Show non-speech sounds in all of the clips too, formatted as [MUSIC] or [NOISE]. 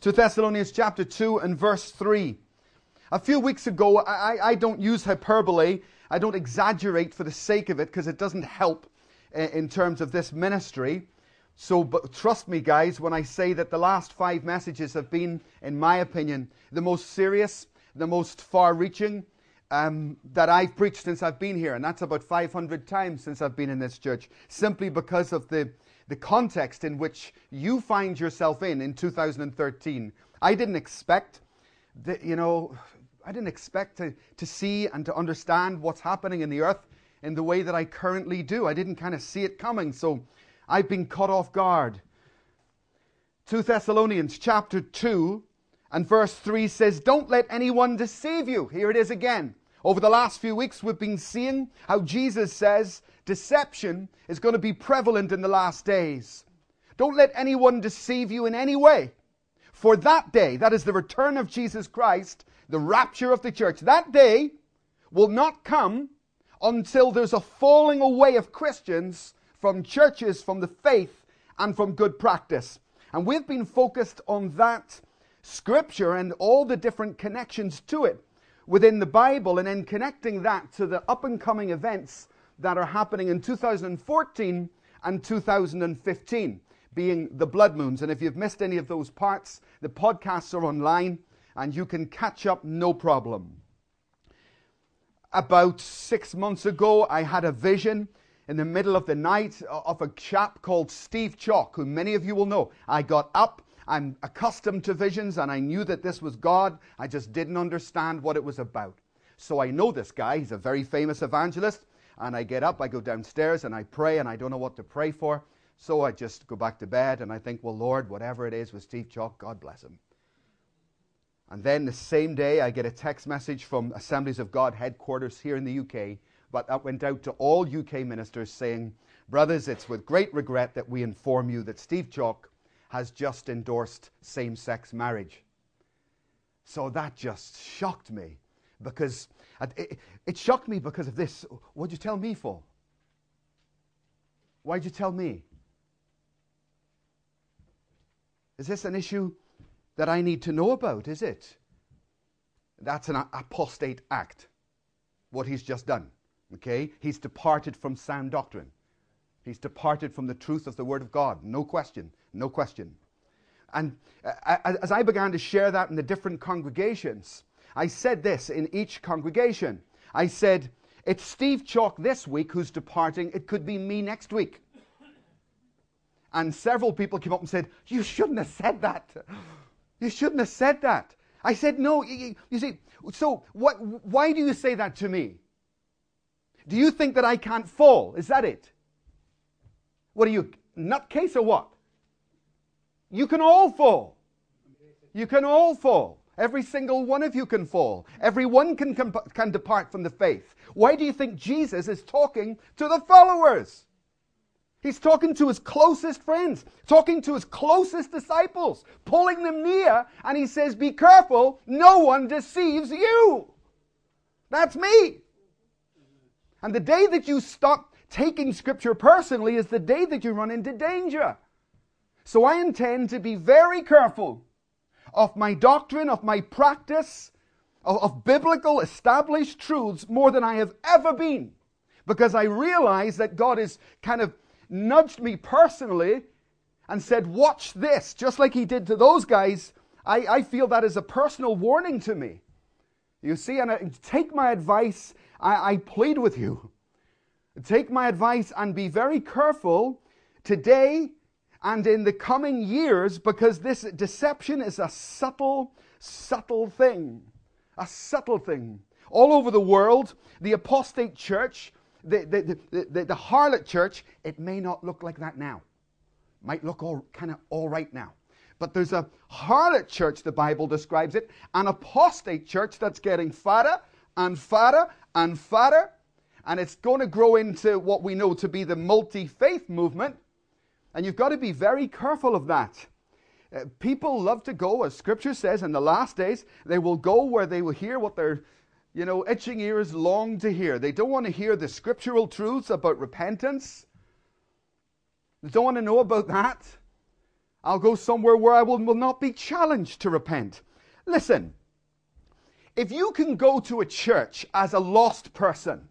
2 Thessalonians chapter 2 and verse 3. A few weeks ago, I, I don't use hyperbole, I don't exaggerate for the sake of it because it doesn't help in terms of this ministry. So, but trust me, guys, when I say that the last five messages have been, in my opinion, the most serious, the most far reaching um, that I've preached since I've been here. And that's about 500 times since I've been in this church, simply because of the, the context in which you find yourself in in 2013. I didn't expect you know, I didn't expect to, to see and to understand what's happening in the earth in the way that I currently do. I didn't kind of see it coming, so I've been caught off guard. 2 Thessalonians chapter 2 and verse 3 says, Don't let anyone deceive you. Here it is again. Over the last few weeks, we've been seeing how Jesus says deception is going to be prevalent in the last days. Don't let anyone deceive you in any way. For that day, that is the return of Jesus Christ, the rapture of the church, that day will not come until there's a falling away of Christians from churches, from the faith, and from good practice. And we've been focused on that scripture and all the different connections to it within the Bible, and then connecting that to the up and coming events that are happening in 2014 and 2015, being the blood moons. And if you've missed any of those parts, the podcasts are online and you can catch up no problem. About six months ago, I had a vision in the middle of the night of a chap called Steve Chalke, who many of you will know. I got up, I'm accustomed to visions, and I knew that this was God. I just didn't understand what it was about. So I know this guy, he's a very famous evangelist, and I get up, I go downstairs, and I pray, and I don't know what to pray for. So I just go back to bed, and I think, well, Lord, whatever it is with Steve Chalke, God bless him. And then the same day, I get a text message from Assemblies of God headquarters here in the UK, but that went out to all UK ministers saying, Brothers, it's with great regret that we inform you that Steve Chalke has just endorsed same sex marriage. So that just shocked me because it, it, shocked me because of this. What'd you tell me for? Why'd you tell me? Is this an issue that I need to know about, is it? That's an apostate act, what he's just done. Okay? He's departed from sound doctrine. He's departed from the truth of the Word of God. No question. No question. And uh, as I began to share that in the different congregations, I said this in each congregation. I said, It's Steve Chalke this week who's departing. It could be me next week. And several people came up and said, You shouldn't have said that. You shouldn't have said that. I said, no, you, you see, so what, why do you say that to me? Do you think that I can't fall? Is that it? What are you, nutcase or what? You can all fall. You can all fall. Every single one of you can fall. Everyone can, can, can depart from the faith. Why do you think Jesus is talking to the followers? He's talking to his closest friends, talking to his closest disciples, pulling them near, and he says, Be careful, no one deceives you. That's me. And the day that you stop taking scripture personally is the day that you run into danger. So I intend to be very careful of my doctrine, of my practice, of, of biblical established truths more than I have ever been. Because I realize that God has kind of nudged me personally and said, Watch this, just like he did to those guys, I, I feel that is a personal warning to me. You see, and I, take my advice, I, I plead with you. Take my advice and be very careful today and in the coming years because this deception is a subtle, subtle thing. A subtle thing. All over the world, the apostate church the, the, the, the, harlot church, it may not look like that now. Might look all kind of all right now. But there's a harlot church, the Bible describes it, an apostate church that's getting fatter and fatter and fatter. And it's going to grow into what we know to be the multi faith movement. And you've got to be very careful of that. Uh, people love to go, as scripture says, in the last days, they will go where they will hear what they're you know, itching ears long to hear. They don't want to hear the scriptural truths about repentance. They don't want to know about that. I'll go somewhere where I will, will not be challenged to repent. Listen, if you can go to a church as a lost person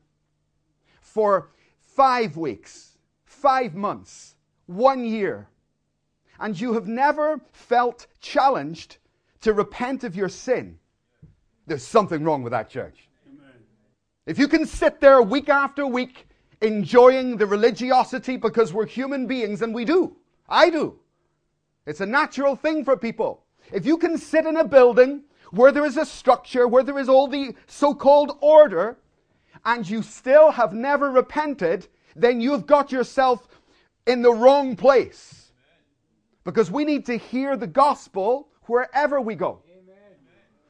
for five weeks, five months, one year, and you have never felt challenged to repent of your sin, there's something wrong with that church. Amen. If you can sit there week after week enjoying the religiosity because we're human beings, and we do, I do. It's a natural thing for people. If you can sit in a building where there is a structure, where there is all the so called order, and you still have never repented, then you've got yourself in the wrong place. Because we need to hear the gospel wherever we go.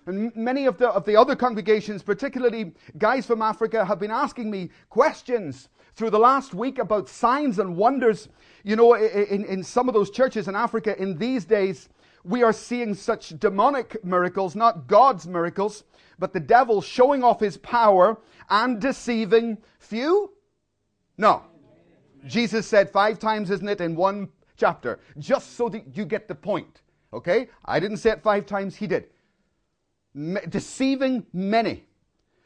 And many of the, of the other congregations, particularly guys from Africa, have been asking me questions through the last week about signs and wonders. You know, in, in some of those churches in Africa in these days, we are seeing such demonic miracles, not God's miracles, but the devil showing off his power and deceiving few? No. Jesus said five times, isn't it, in one chapter, just so that you get the point. Okay? I didn't say it five times, he did. deceiving many.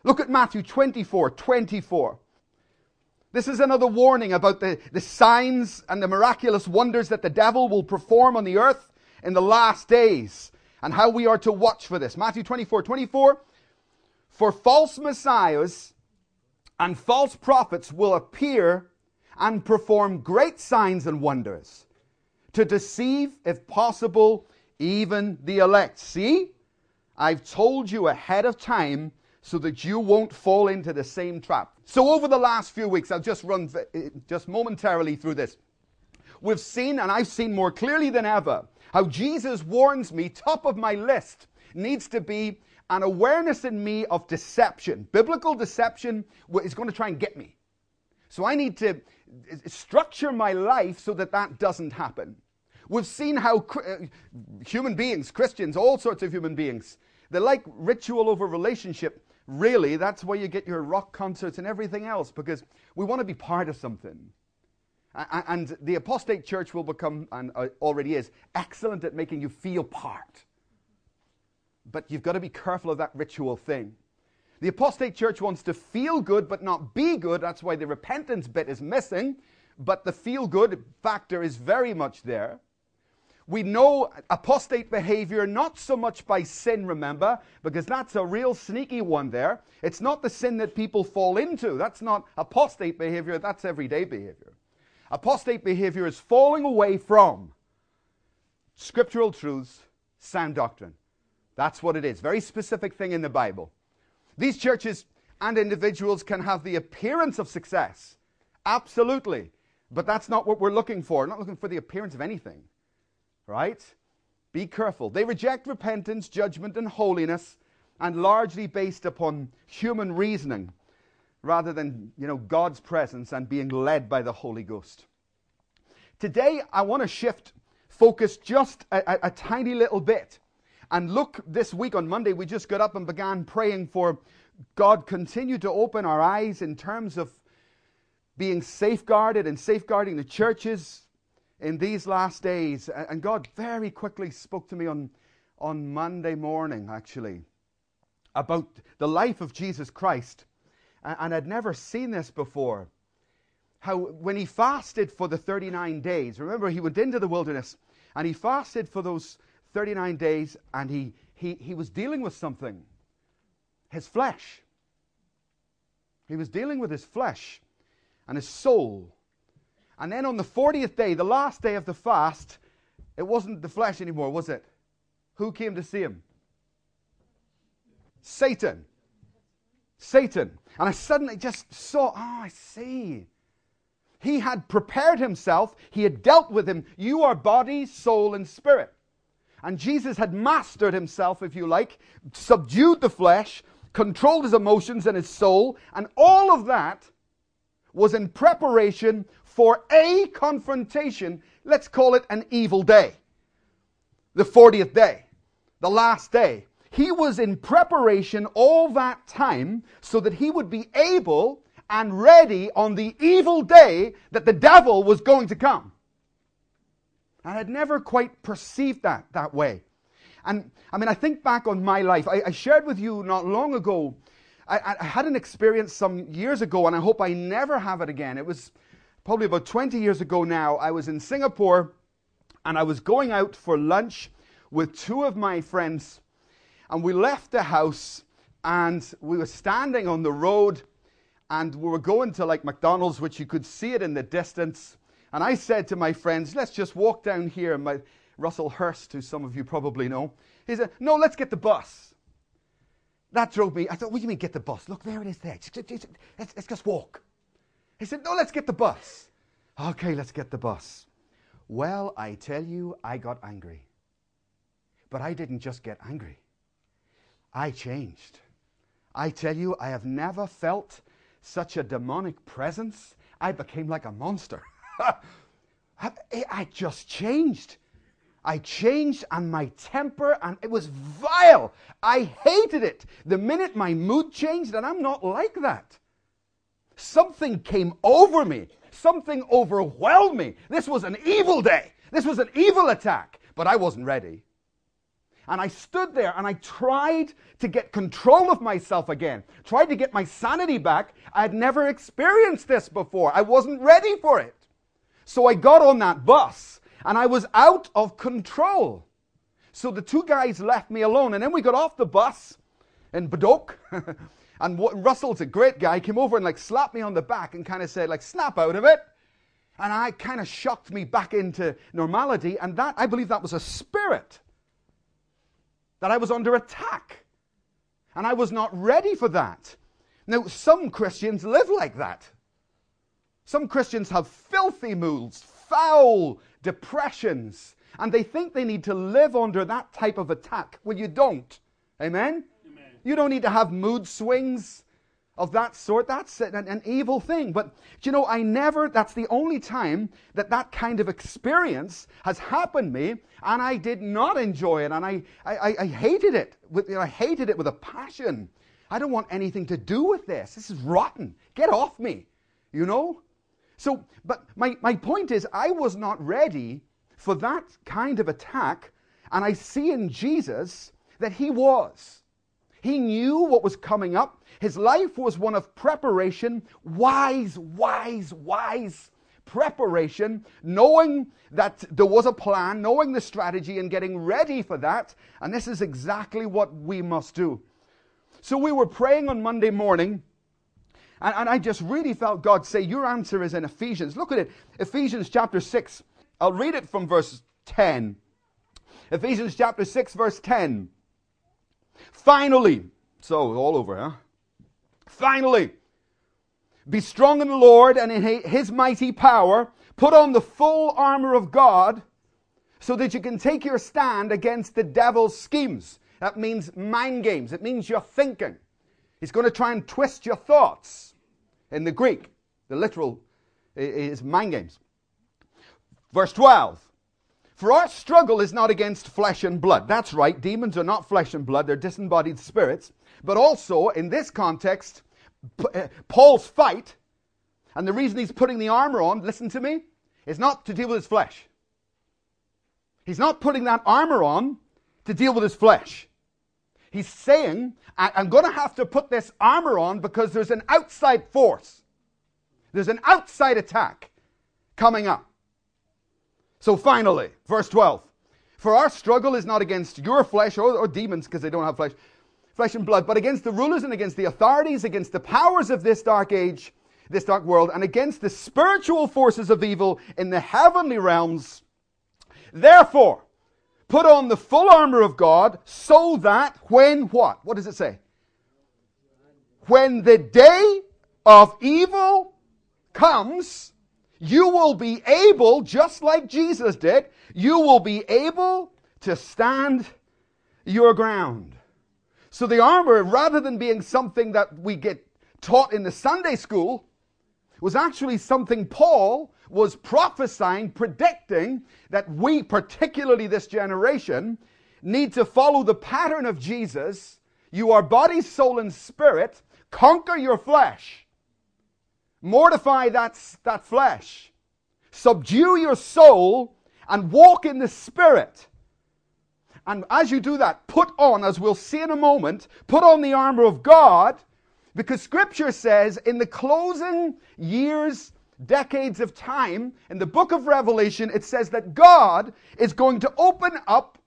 Look at Matthew 24 24. This is another warning about the, the signs and the miraculous wonders that the devil will perform on the earth in the last days and how we are to watch for this. Matthew 24 24. For false messiahs and false prophets will appear and perform great signs and wonders to deceive, if possible, even the elect. See, I've told you ahead of time so that you won't fall into the same trap. So, over the last few weeks, I'll just run eh, just momentarily through this. We've seen, and I've seen more clearly than ever, how Jesus warns me, top of my list needs to be an awareness in me of deception. Biblical deception is going to try and get me. So I need to structure my life so that that doesn't happen. We've seen how uh, human beings, Christians, all sorts of human beings, they like ritual over relationship. Really, that's where you get your rock concerts and everything else because we want to be part of something. And the apostate church will become, and uh, already is, excellent at making you feel part. But you've got to be careful of that ritual thing. The apostate church wants to feel good but not be good. That's why the repentance bit is missing. But the feel good factor is very much there. We know apostate behavior not so much by sin, remember, because that's a real sneaky one there. It's not the sin that people fall into. That's not apostate behavior, that's everyday behavior. Apostate behavior is falling away from scriptural truths, sound doctrine. That's what it is. Very specific thing in the Bible. These churches and individuals can have the appearance of success. Absolutely. But that's not what we're looking for. We're not looking for the appearance of anything. Right? Be careful. They reject repentance, judgment, and holiness, and largely based upon human reasoning rather than, you know, God's presence and being led by the Holy Ghost. Today, I want to shift focus just a, a, a tiny little bit and look, this week on Monday, we just got up and began praying for God continue to open our eyes in terms of being safeguarded and safeguarding the churches in these last days. And God very quickly spoke to me on, on Monday morning, actually, about the life of Jesus Christ. And I'd never seen this before. How, when he fasted for the 39 days, remember, he went into the wilderness and he fasted for those 39 days and he, he, he was dealing with something his flesh. He was dealing with his flesh and his soul. And then on the 40th day, the last day of the fast, it wasn't the flesh anymore, was it? Who came to see him? Satan. Satan. And I suddenly just saw, oh, I see. He had prepared himself, he had dealt with him. You are body, soul, and spirit. And Jesus had mastered himself, if you like, subdued the flesh, controlled his emotions and his soul, and all of that was in preparation for a confrontation. Let's call it an evil day. The 40th day, the last day. He was in preparation all that time so that he would be able and ready on the evil day that the devil was going to come. And I'd never quite perceived that that way. And I mean, I think back on my life. I, I shared with you not long ago. I, I, had an experience some years ago, and I hope I never have it again. It was probably about 20 years ago now. I was in Singapore, and I was going out for lunch with two of my friends, and we left the house, and we were standing on the road, and we were going to like McDonald's, which you could see it in the distance. And I said to my friends, let's just walk down here. My, Russell Hurst, who some of you probably know, he said, no, let's get the bus. That drove me. I thought, what do you mean get the bus? Look, there it is there. Let's, let's just walk. He said, no, let's get the bus. Okay, let's get the bus. Well, I tell you, I got angry. But I didn't just get angry. I changed. I tell you, I have never felt such a demonic presence. I became like a monster. [LAUGHS] I just changed. I changed and my temper and it was vile. I hated it. The minute my mood changed, and I'm not like that. Something came over me. Something overwhelmed me. This was an evil day. This was an evil attack, but I wasn't ready. And I stood there and I tried to get control of myself again, tried to get my sanity back. I had never experienced this before. I wasn't ready for it. So I got on that bus and I was out of control. So the two guys left me alone. And then we got off the bus in Bedok. [LAUGHS] and Russell's a great guy, came over and like slapped me on the back and kind of said, like, snap out of it. And I kind of shocked me back into normality. And that, I believe that was a spirit. That I was under attack. And I was not ready for that. Now, some Christians live like that. Some Christians have filthy moods, foul depressions, and they think they need to live under that type of attack. Well, you don't. Amen? Amen. You don't need to have mood swings of that sort. That's an, an, evil thing. But, you know, I never, that's the only time that that kind of experience has happened me, and I did not enjoy it, and I, I, I hated it. With, you know, I hated it with a passion. I don't want anything to do with this. This is rotten. Get off me. You know? So, but my, my point is, I was not ready for that kind of attack, and I see in Jesus that he was. He knew what was coming up. His life was one of preparation, wise, wise, wise preparation, knowing that there was a plan, knowing the strategy, and getting ready for that. And this is exactly what we must do. So we were praying on Monday morning and, and I just really felt God say, Your answer is in Ephesians. Look at it. Ephesians chapter 6. I'll read it from verse 10. Ephesians chapter 6, verse 10. Finally, so all over, huh? Finally, be strong in the Lord and in his mighty power. Put on the full armor of God so that you can take your stand against the devil's schemes. That means mind games. It means your thinking. He's going to try and twist your thoughts. In the Greek, the literal is mind games. Verse 12. For our struggle is not against flesh and blood. That's right, demons are not flesh and blood, they're disembodied spirits. But also, in this context, uh, Paul's fight, and the reason he's putting the armor on, listen to me, is not to deal with his flesh. He's not putting that armor on to deal with his flesh. He's saying, I'm going to have to put this armor on because there's an outside force. There's an outside attack coming up. So finally, verse 12. For our struggle is not against your flesh or, or demons because they don't have flesh, flesh and blood, but against the rulers and against the authorities, against the powers of this dark age, this dark world, and against the spiritual forces of evil in the heavenly realms. Therefore, Put on the full armor of God so that when what? What does it say? When the day of evil comes, you will be able, just like Jesus did, you will be able to stand your ground. So the armor, rather than being something that we get taught in the Sunday school, was actually something Paul was prophesying, predicting that we, particularly this generation, need to follow the pattern of Jesus. You are body, soul, and spirit. Conquer your flesh. Mortify that, that flesh. Subdue your soul and walk in the Spirit. And as you do that, put on, as we'll see in a moment, put on the armor of God, because Scripture says in the closing years, decades of time, in the book of Revelation, it says that God is going to open up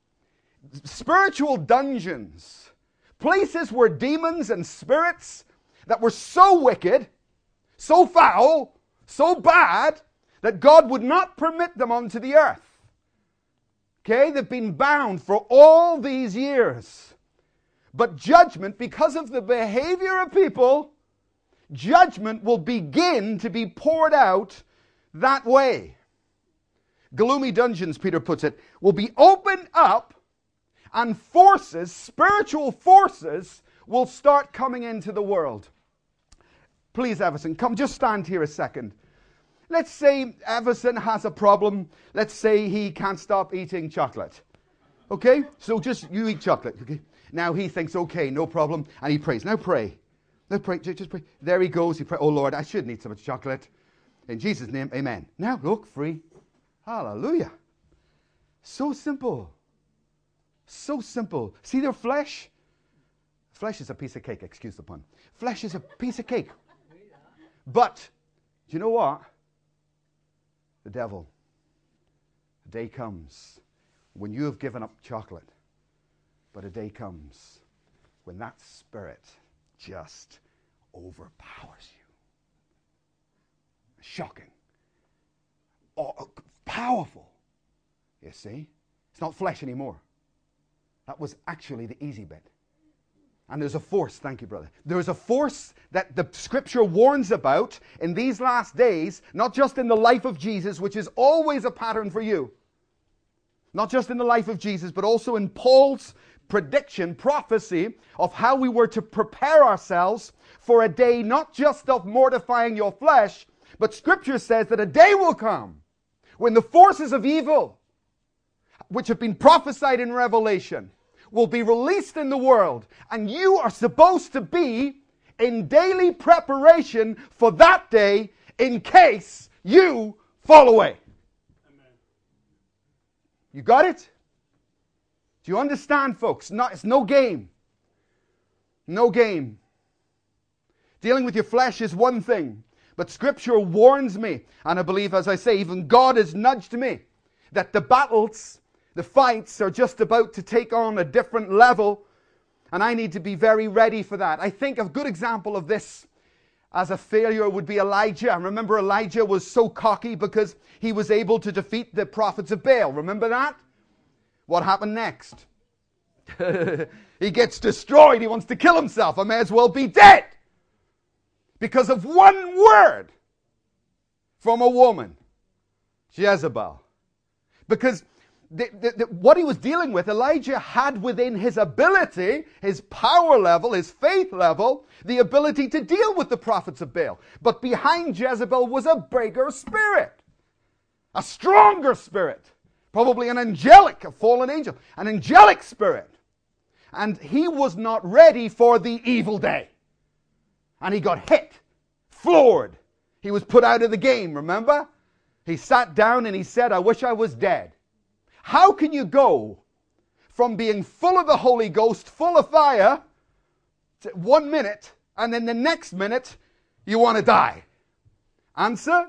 spiritual dungeons, places where demons and spirits that were so wicked, so foul, so bad, that God would not permit them onto the earth. Okay, they've been bound for all these years. But judgment, because of the behavior of people, judgment will begin to be poured out that way. Gloomy dungeons, Peter puts it, will be opened up and forces, spiritual forces, will start coming into the world. Please, Everson, come just stand here a second. Let's say Everson has a problem. Let's say he can't stop eating chocolate. Okay? So just you eat chocolate. Okay? Now he thinks, okay, no problem. And he prays. Now pray. Now pray. Just pray. There he goes. He prays, oh Lord, I shouldn't eat so much chocolate. In Jesus' name, amen. Now look, free. Hallelujah. So simple. So simple. See their flesh? Flesh is a piece of cake, excuse the pun. Flesh is a piece of cake. But, do you know what? the devil. A day comes when you have given up chocolate, but a day comes when that spirit just overpowers you. Shocking. Oh, powerful. You see? It's not flesh anymore. That was actually the easy bit. And there's a force, thank you, brother. There's a force that the scripture warns about in these last days, not just in the life of Jesus, which is always a pattern for you. Not just in the life of Jesus, but also in Paul's prediction, prophecy of how we were to prepare ourselves for a day not just of mortifying your flesh, but scripture says that a day will come when the forces of evil, which have been prophesied in Revelation, will be released in the world. And you are supposed to be in daily preparation for that day in case you fall away. Amen. You got it? Do you understand, folks? Not, it's no game. No game. Dealing with your flesh is one thing, but Scripture warns me, and I believe, as I say, even God has nudged me, that the battles the fights are just about to take on a different level, and I need to be very ready for that. I think a good example of this as a failure would be Elijah. Remember, Elijah was so cocky because he was able to defeat the prophets of Baal. Remember that? What happened next? [LAUGHS] he gets destroyed. He wants to kill himself. I may as well be dead because of one word from a woman, Jezebel. Because the, the, the, what he was dealing with, Elijah had within his ability, his power level, his faith level, the ability to deal with the prophets of Baal. But behind Jezebel was a bigger spirit, a stronger spirit, probably an angelic, a fallen angel, an angelic spirit. And he was not ready for the evil day. And he got hit, floored. He was put out of the game, remember? He sat down and he said, I wish I was dead. How can you go from being full of the Holy Ghost, full of fire, one minute, and then the next minute you want to die? Answer?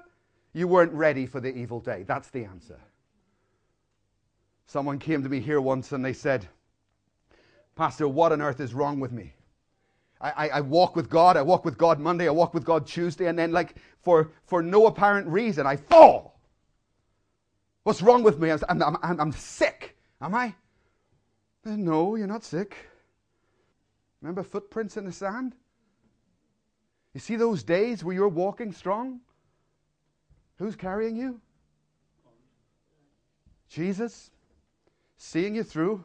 You weren't ready for the evil day. That's the answer. Someone came to me here once and they said, Pastor, what on earth is wrong with me? I, I, I, walk with God. I walk with God Monday. I walk with God Tuesday. And then, like, for, for no apparent reason, I fall. What's wrong with me? I'm, I'm, I'm, I'm sick. Am I? Uh, no, you're not sick. Remember footprints in the sand? You see those days where you're walking strong? Who's carrying you? Jesus, seeing you through.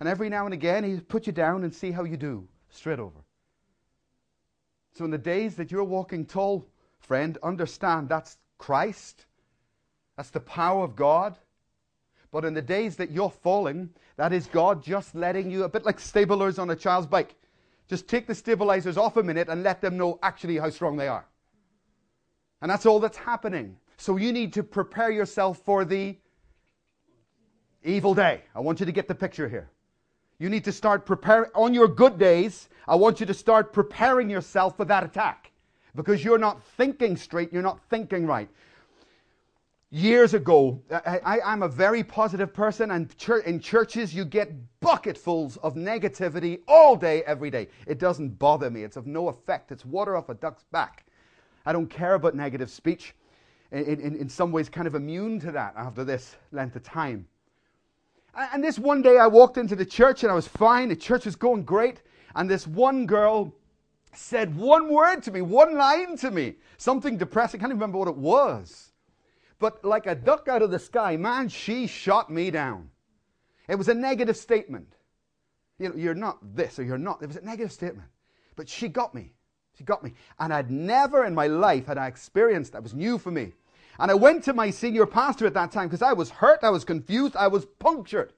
And every now and again, He put you down and see how you do, straight over. So, in the days that you're walking tall, friend, understand that's Christ that's the power of God. But in the days that you're falling, that is God just letting you, a bit like stablers on a child's bike. Just take the stabilizers off a minute and let them know actually how strong they are. And that's all that's happening. So you need to prepare yourself for the Evil day. I want you to get the picture here. You need to start preparing on your good days. I want you to start preparing yourself for that attack because you're not thinking straight, you're not thinking right. Years ago, I, am a very positive person, and in churches, you get bucketfuls of negativity all day, every day. It doesn't bother me, it's of no effect. It's water off a duck's back. I don't care about negative speech. In, in, in some ways, kind of immune to that after this length of time. And this one day, I walked into the church and I was fine. The church was going great. And this one girl said one word to me, one line to me, something depressing. I can't remember what it was. But like a duck out of the sky, man, she shot me down. It was a negative statement. You know, you're not this or you're not. It was a negative statement. But she got me. She got me. And I'd never in my life had I experienced that. It was new for me. And I went to my senior pastor at that time because I was hurt, I was confused, I was punctured.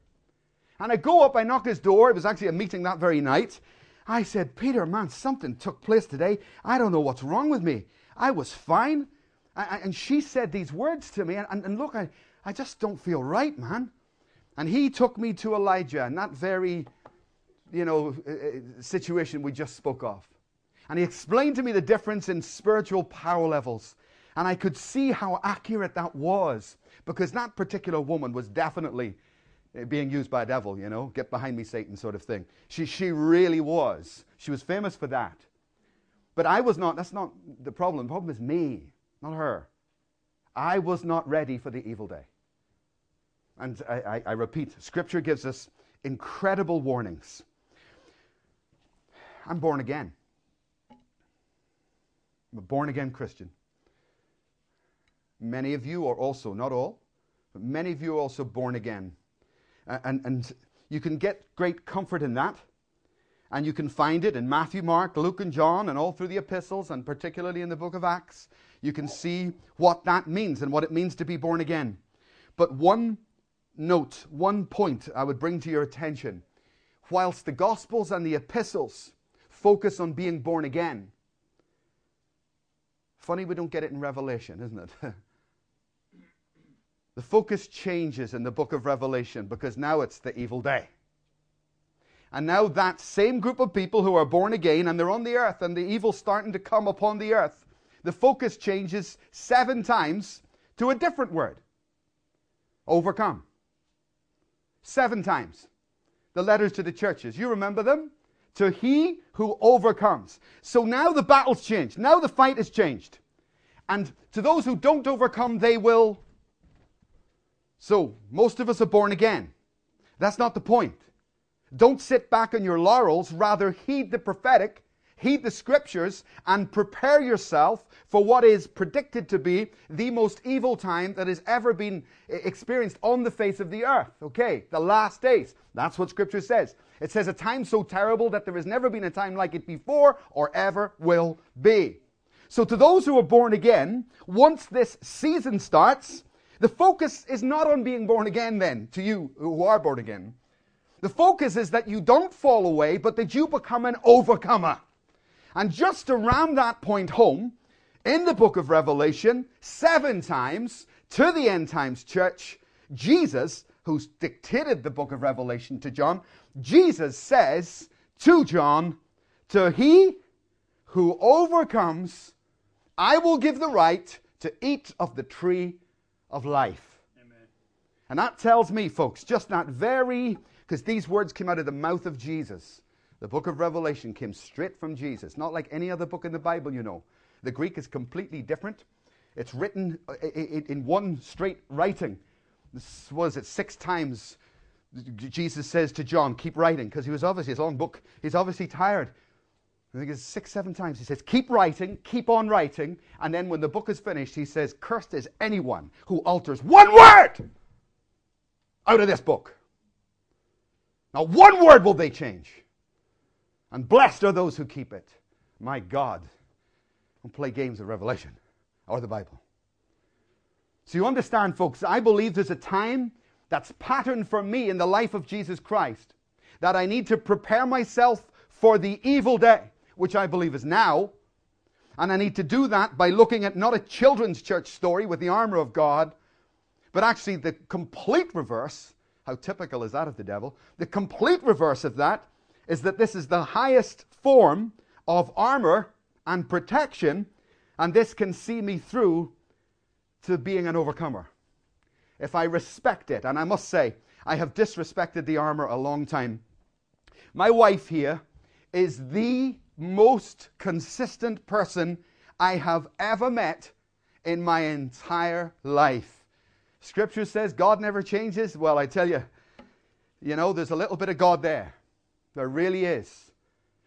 And I go up, I knock his door. It was actually a meeting that very night. I said, Peter, man, something took place today. I don't know what's wrong with me. I was fine. And she said these words to me. And, and look, I, I just don't feel right, man. And he took me to Elijah in that very, you know, uh, uh, situation we just spoke of. And he explained to me the difference in spiritual power levels. And I could see how accurate that was because that particular woman was definitely Eh, being used by a devil, you know, get behind me, Satan, sort of thing. She, she really was. She was famous for that. But I was not, that's not the problem. The problem is me, not her. I was not ready for the evil day. And I, I, I repeat, Scripture gives us incredible warnings. I'm born again. I'm a born again Christian. Many of you are also, not all, but many of you are also born again. And, and you can get great comfort in that. And you can find it in Matthew, Mark, Luke, and John, and all through the epistles, and particularly in the book of Acts. You can see what that means and what it means to be born again. But one note, one point I would bring to your attention. Whilst the Gospels and the epistles focus on being born again, funny we don't get it in Revelation, isn't it? [LAUGHS] The focus changes in the book of Revelation because now it's the evil day. And now that same group of people who are born again and they're on the earth and the evil's starting to come upon the earth, the focus changes seven times to a different word overcome. Seven times. The letters to the churches. You remember them? To he who overcomes. So now the battle's changed. Now the fight has changed. And to those who don't overcome, they will so, most of us are born again. That's not the point. Don't sit back on your laurels, rather, heed the prophetic, heed the scriptures, and prepare yourself for what is predicted to be the most evil time that has ever been eh, experienced on the face of the earth. Okay, the last days. That's what scripture says. It says a time so terrible that there has never been a time like it before or ever will be. So, to those who are born again, once this season starts, the focus is not on being born again, then, to you who are born again. The focus is that you don't fall away, but that you become an overcomer. And just to ram that point home, in the book of Revelation, seven times to the end times church, Jesus, who's dictated the book of Revelation to John, Jesus says to John, To he who overcomes, I will give the right to eat of the tree of life. Amen. And that tells me, folks, just that very, because these words came out of the mouth of Jesus. The book of Revelation came straight from Jesus, not like any other book in the Bible, you know. The Greek is completely different. It's written uh, in one straight writing. This was it six times. Jesus says to John, "Keep writing," because he was obviously a long book. He's obviously tired. I think it's six, seven times. He says, Keep writing, keep on writing. And then when the book is finished, he says, Cursed is anyone who alters one word out of this book. Now, one word will they change. And blessed are those who keep it. My God. Don't play games of Revelation or the Bible. So you understand, folks, I believe there's a time that's patterned for me in the life of Jesus Christ that I need to prepare myself for the evil day which I believe is now. And I need to do that by looking at not a children's church story with the armor of God, but actually the complete reverse How typical is that of the devil? The complete reverse of that is that this is the highest form of armor and protection, and this can see me through to being an overcomer. If I respect it, and I must say, I have disrespected the armor a long time. My wife here is the most consistent person I have ever met in my entire life. Scripture says God never changes. Well, I tell you, you know, there's a little bit of God there. There really is.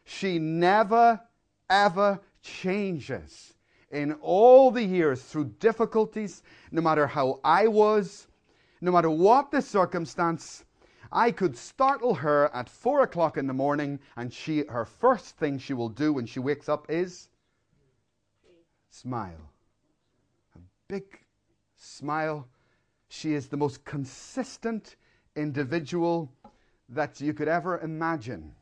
She never, ever changes. In all the years, through difficulties, no matter how I was, no matter what the circumstance, I could startle her at four o'clock in the morning, and she, her first thing she will do when she wakes up is smile. A big smile. She is the most consistent individual that you could ever imagine.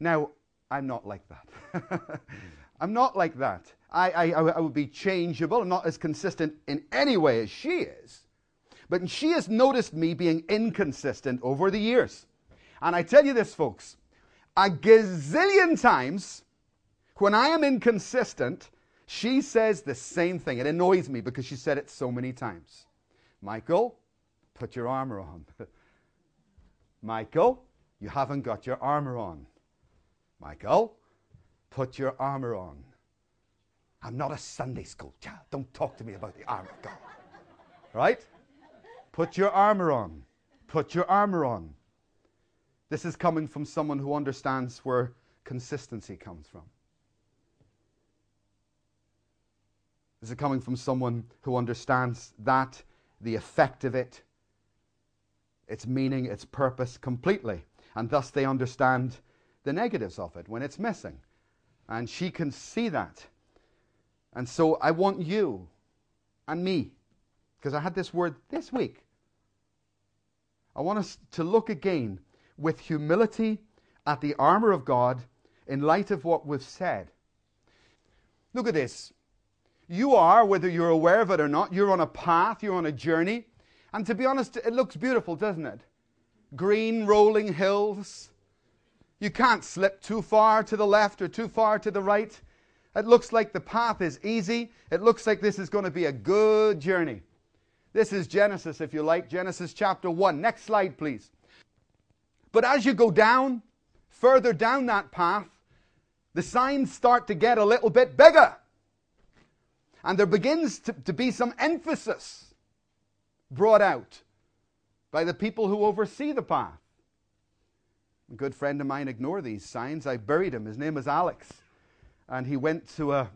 Now, I'm not like that. [LAUGHS] I'm not like that. I, I, I would be changeable. I'm not as consistent in any way as she is. But she has noticed me being inconsistent over the years. And I tell you this, folks, a gazillion times when I am inconsistent, she says the same thing. It annoys me because she said it so many times. Michael, put your armor on. [LAUGHS] Michael, you haven't got your armor on. Michael, put your armor on. I'm not a Sunday school child. Don't talk to me about the armor of God. Right? Put your armor on. Put your armor on. This is coming from someone who understands where consistency comes from. This is coming from someone who understands that, the effect of it, its meaning, its purpose completely. And thus they understand the negatives of it when it's missing. And she can see that. And so I want you and me, because I had this word this week. I want us to look again with humility at the armor of God in light of what we've said. Look at this. You are, whether you're aware of it or not, you're on a path, you're on a journey. And to be honest, it looks beautiful, doesn't it? Green rolling hills, you can't slip too far to the left or too far to the right. It looks like the path is easy. It looks like this is going to be a good journey. This is Genesis, if you like, Genesis chapter 1. Next slide, please. But as you go down, further down that path, the signs start to get a little bit bigger. And there begins to, to be some emphasis brought out by the people who oversee the path. A good friend of mine ignored these signs. I buried him. His name is Alex. And he went to a,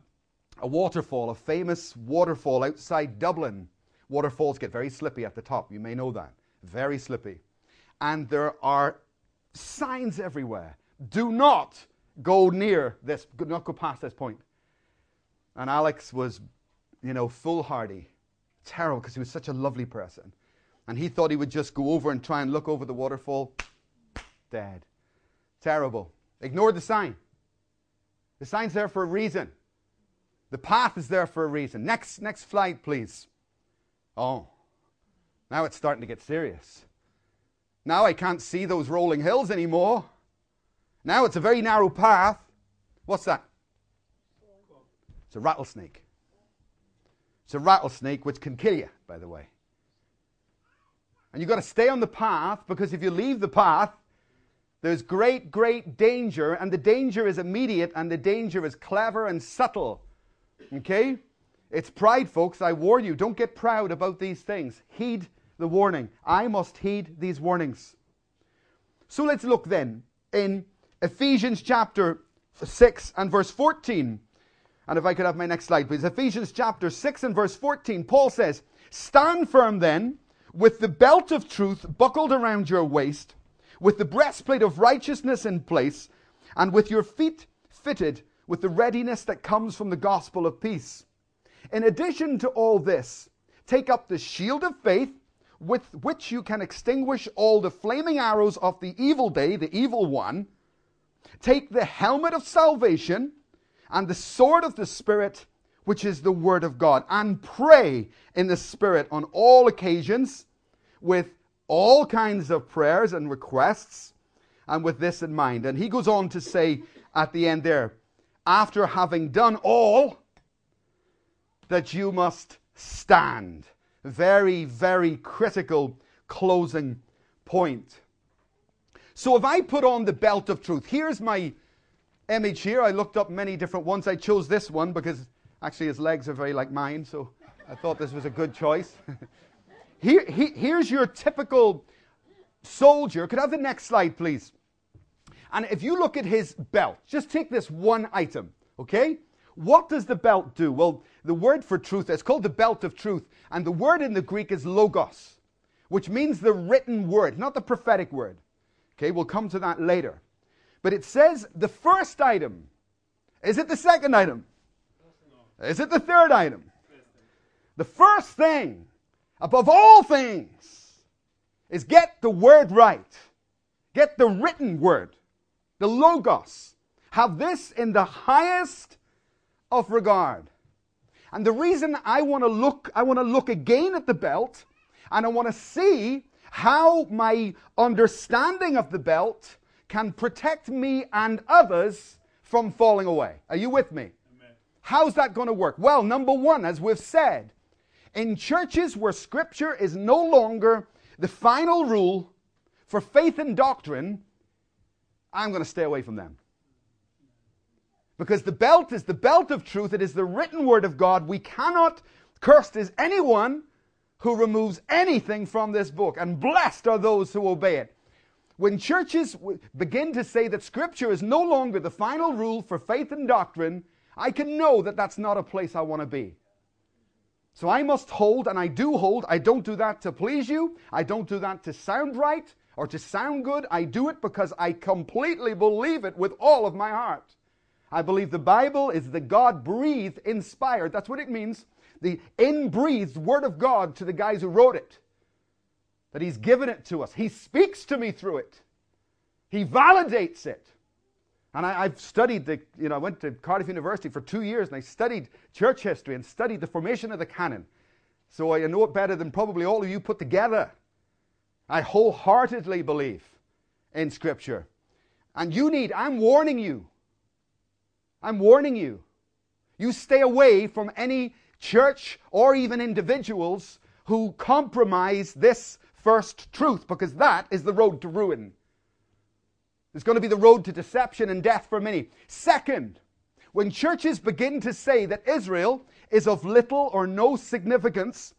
a waterfall, a famous waterfall outside Dublin. Waterfalls get very slippy at the top. You may know that. Very slippy. And there are signs everywhere. Do not go near this, do not go past this point. And Alex was, you know, foolhardy. Terrible because he was such a lovely person. And he thought he would just go over and try and look over the waterfall dead. Terrible. Ignore the sign. The sign's there for a reason. The path is there for a reason. Next, next slide, please. Oh, now it's starting to get serious. Now I can't see those rolling hills anymore. Now it's a very narrow path. What's that? It's a rattlesnake. It's a rattlesnake which can kill you, by the way. And you've got to stay on the path because if you leave the path, there's great, great danger, and the danger is immediate, and the danger is clever and subtle. Okay? It's pride, folks. I warn you, don't get proud about these things. Heed the warning. I must heed these warnings. So let's look then in Ephesians chapter 6 and verse 14. And if I could have my next slide, please. Ephesians chapter 6 and verse 14, Paul says, Stand firm then, with the belt of truth buckled around your waist with the breastplate of righteousness in place, and with your feet fitted with the readiness that comes from the gospel of peace. In addition to all this, take up the shield of faith with which you can extinguish all the flaming arrows of the evil day, the evil one. Take the helmet of salvation and the sword of the Spirit, which is the word of God, and pray in the Spirit on all occasions with all kinds of prayers and requests, and with this in mind. And he goes on to say at the end there, after having done all, that you must stand. Very, very critical closing point. So if I put on the belt of truth, here's my image here. I looked up many different ones. I chose this one because actually his legs are very like mine, so I thought this was a good choice. [LAUGHS] here, he, here's your typical soldier. Could I have the next slide, please? And if you look at his belt, just take this one item, okay? What does the belt do? Well, the word for truth is called the belt of truth, and the word in the Greek is logos, which means the written word, not the prophetic word. Okay, we'll come to that later. But it says the first item. Is it the second item? Is it the third item? The first thing, above all things, is get the word right. Get the written word, the Logos. Have this in the highest of regard. And the reason I want to look, I want to look again at the belt, and I want to see how my understanding of the belt can protect me and others from falling away. Are you with me? Amen. How's that going to work? Well, number one, as we've said, in churches where scripture is no longer the final rule for faith and doctrine, I'm going to stay away from them. Because the belt is the belt of truth, it is the written word of God. We cannot, cursed is anyone who removes anything from this book, and blessed are those who obey it. When churches begin to say that Scripture is no longer the final rule for faith and doctrine, I can know that that's not a place I want to be. So I must hold, and I do hold. I don't do that to please you. I don't do that to sound right or to sound good. I do it because I completely believe it with all of my heart. I believe the Bible is the God breathed, inspired. That's what it means. The in-breathed Word of God to the guys who wrote it that He's given it to us. He speaks to me through it, He validates it. And I, have studied the, you know, I went to Cardiff University for two years and I studied church history and studied the formation of the canon. So I know it better than probably all of you put together. I wholeheartedly believe in Scripture. And you need, I'm warning you. I'm warning you. You stay away from any church or even individuals who compromise this first truth because that is the road to ruin. It's going to be the road to deception and death for many. Second, when churches begin to say that Israel is of little or no significance,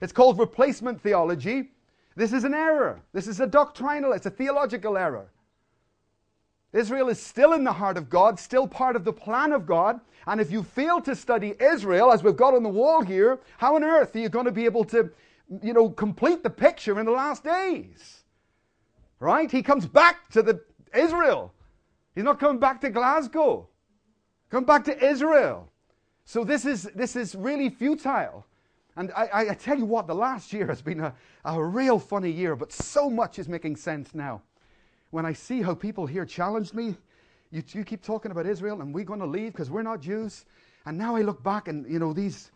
it's called replacement theology. This is an error. This is a doctrinal, it's a theological error. Israel is still in the heart of God, still part of the plan of God. And if you fail to study Israel, as we've got on the wall here, how on earth are you going to be able to you know, complete the picture in the last days. Right? He comes back to the Israel. He's not coming back to Glasgow. Come back to Israel. So this is this is really futile. And I, I tell you what, the last year has been a, a real funny year, but so much is making sense now. When I see how people here challenged me, you, you keep talking about Israel and we're going to leave because we're not Jews. And now I look back and, you know, these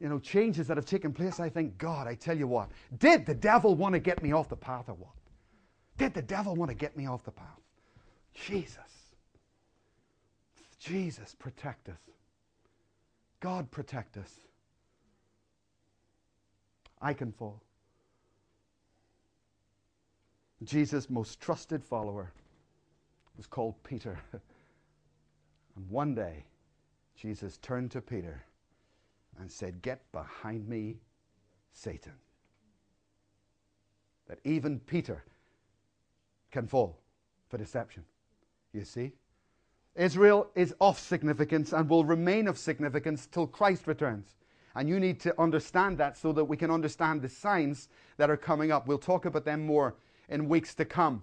you know, changes that have taken place, I think, God, I tell you what, did the devil want to get me off the path or what? Did the devil want to get me off the path? Jesus. Jesus, protect us. God, protect us. I can fall. Jesus' most trusted follower was called Peter. [LAUGHS] and one day, Jesus turned to Peter and said, Get behind me, Satan. That even Peter can fall for deception. You see? Israel is of significance and will remain of significance till Christ returns. And you need to understand that so that we can understand the signs that are coming up. We'll talk about them more in weeks to come.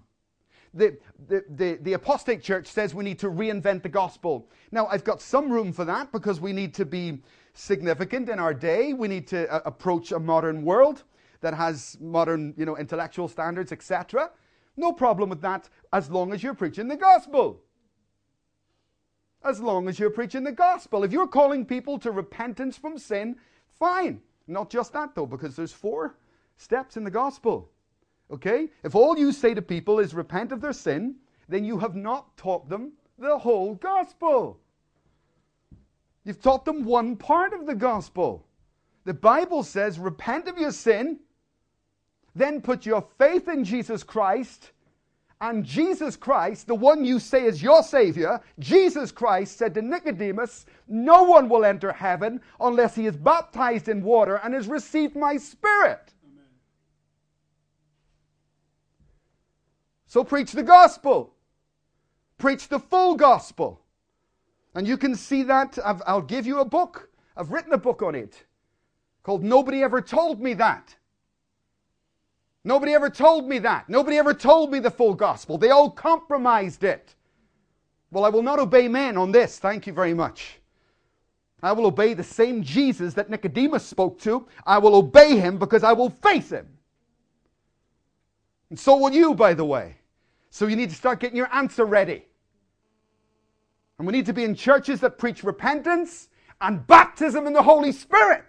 The, the, the, the, apostate church says we need to reinvent the gospel. Now, I've got some room for that because we need to be significant in our day. We need to uh, approach a modern world that has modern, you know, intellectual standards, etc. No problem with that as long as you're preaching the gospel. As long as you're preaching the gospel. If you're calling people to repentance from sin, fine. Not just that though, because there's four steps in the gospel. Okay? If all you say to people is repent of their sin, then you have not taught them the whole gospel. You've taught them one part of the gospel. The Bible says, repent of your sin, then put your faith in Jesus Christ. And Jesus Christ, the one you say is your Savior, Jesus Christ said to Nicodemus, No one will enter heaven unless he is baptized in water and has received my Spirit. So preach the gospel, preach the full gospel. And you can see that. i will give you a book. I've written a book on it called Nobody Ever Told Me That. Nobody ever told me that. Nobody ever told me the full gospel. They all compromised it. Well, I will not obey men on this. Thank you very much. I will obey the same Jesus that Nicodemus spoke to. I will obey him because I will face him. And so will you, by the way. So you need to start getting your answer ready. And we need to be in churches that preach repentance and baptism in the Holy Spirit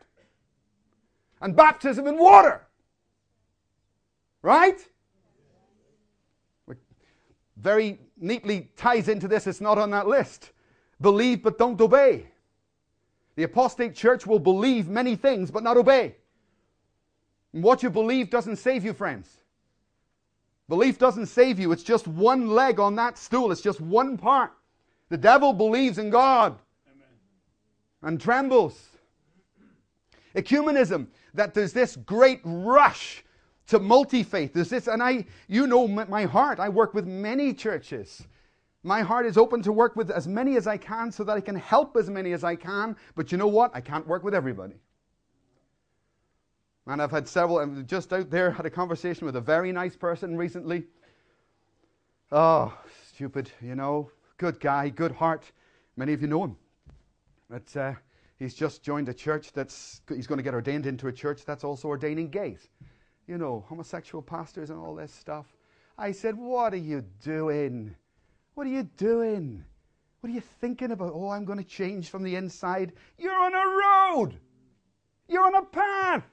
and baptism in water. Right? Very neatly ties into this. It's not on that list. Believe but don't obey. The apostate church will believe many things but not obey. And what you believe doesn't save you, friends. Belief doesn't save you. It's just one leg on that stool, it's just one part. The devil believes in God Amen. and trembles. Ecumenism, that there's this great rush to multi faith. There's this, and I, you know, my heart. I work with many churches. My heart is open to work with as many as I can so that I can help as many as I can. But you know what? I can't work with everybody. And I've had several, I'm just out there, had a conversation with a very nice person recently. Oh, stupid, you know, good guy, good heart. Many of you know him. But uh, he's just joined a church that's, he's going to get ordained into a church that's also ordaining gays. You know, homosexual pastors and all this stuff. I said, What are you doing? What are you doing? What are you thinking about? Oh, I'm going to change from the inside. You're on a road. You're on a path.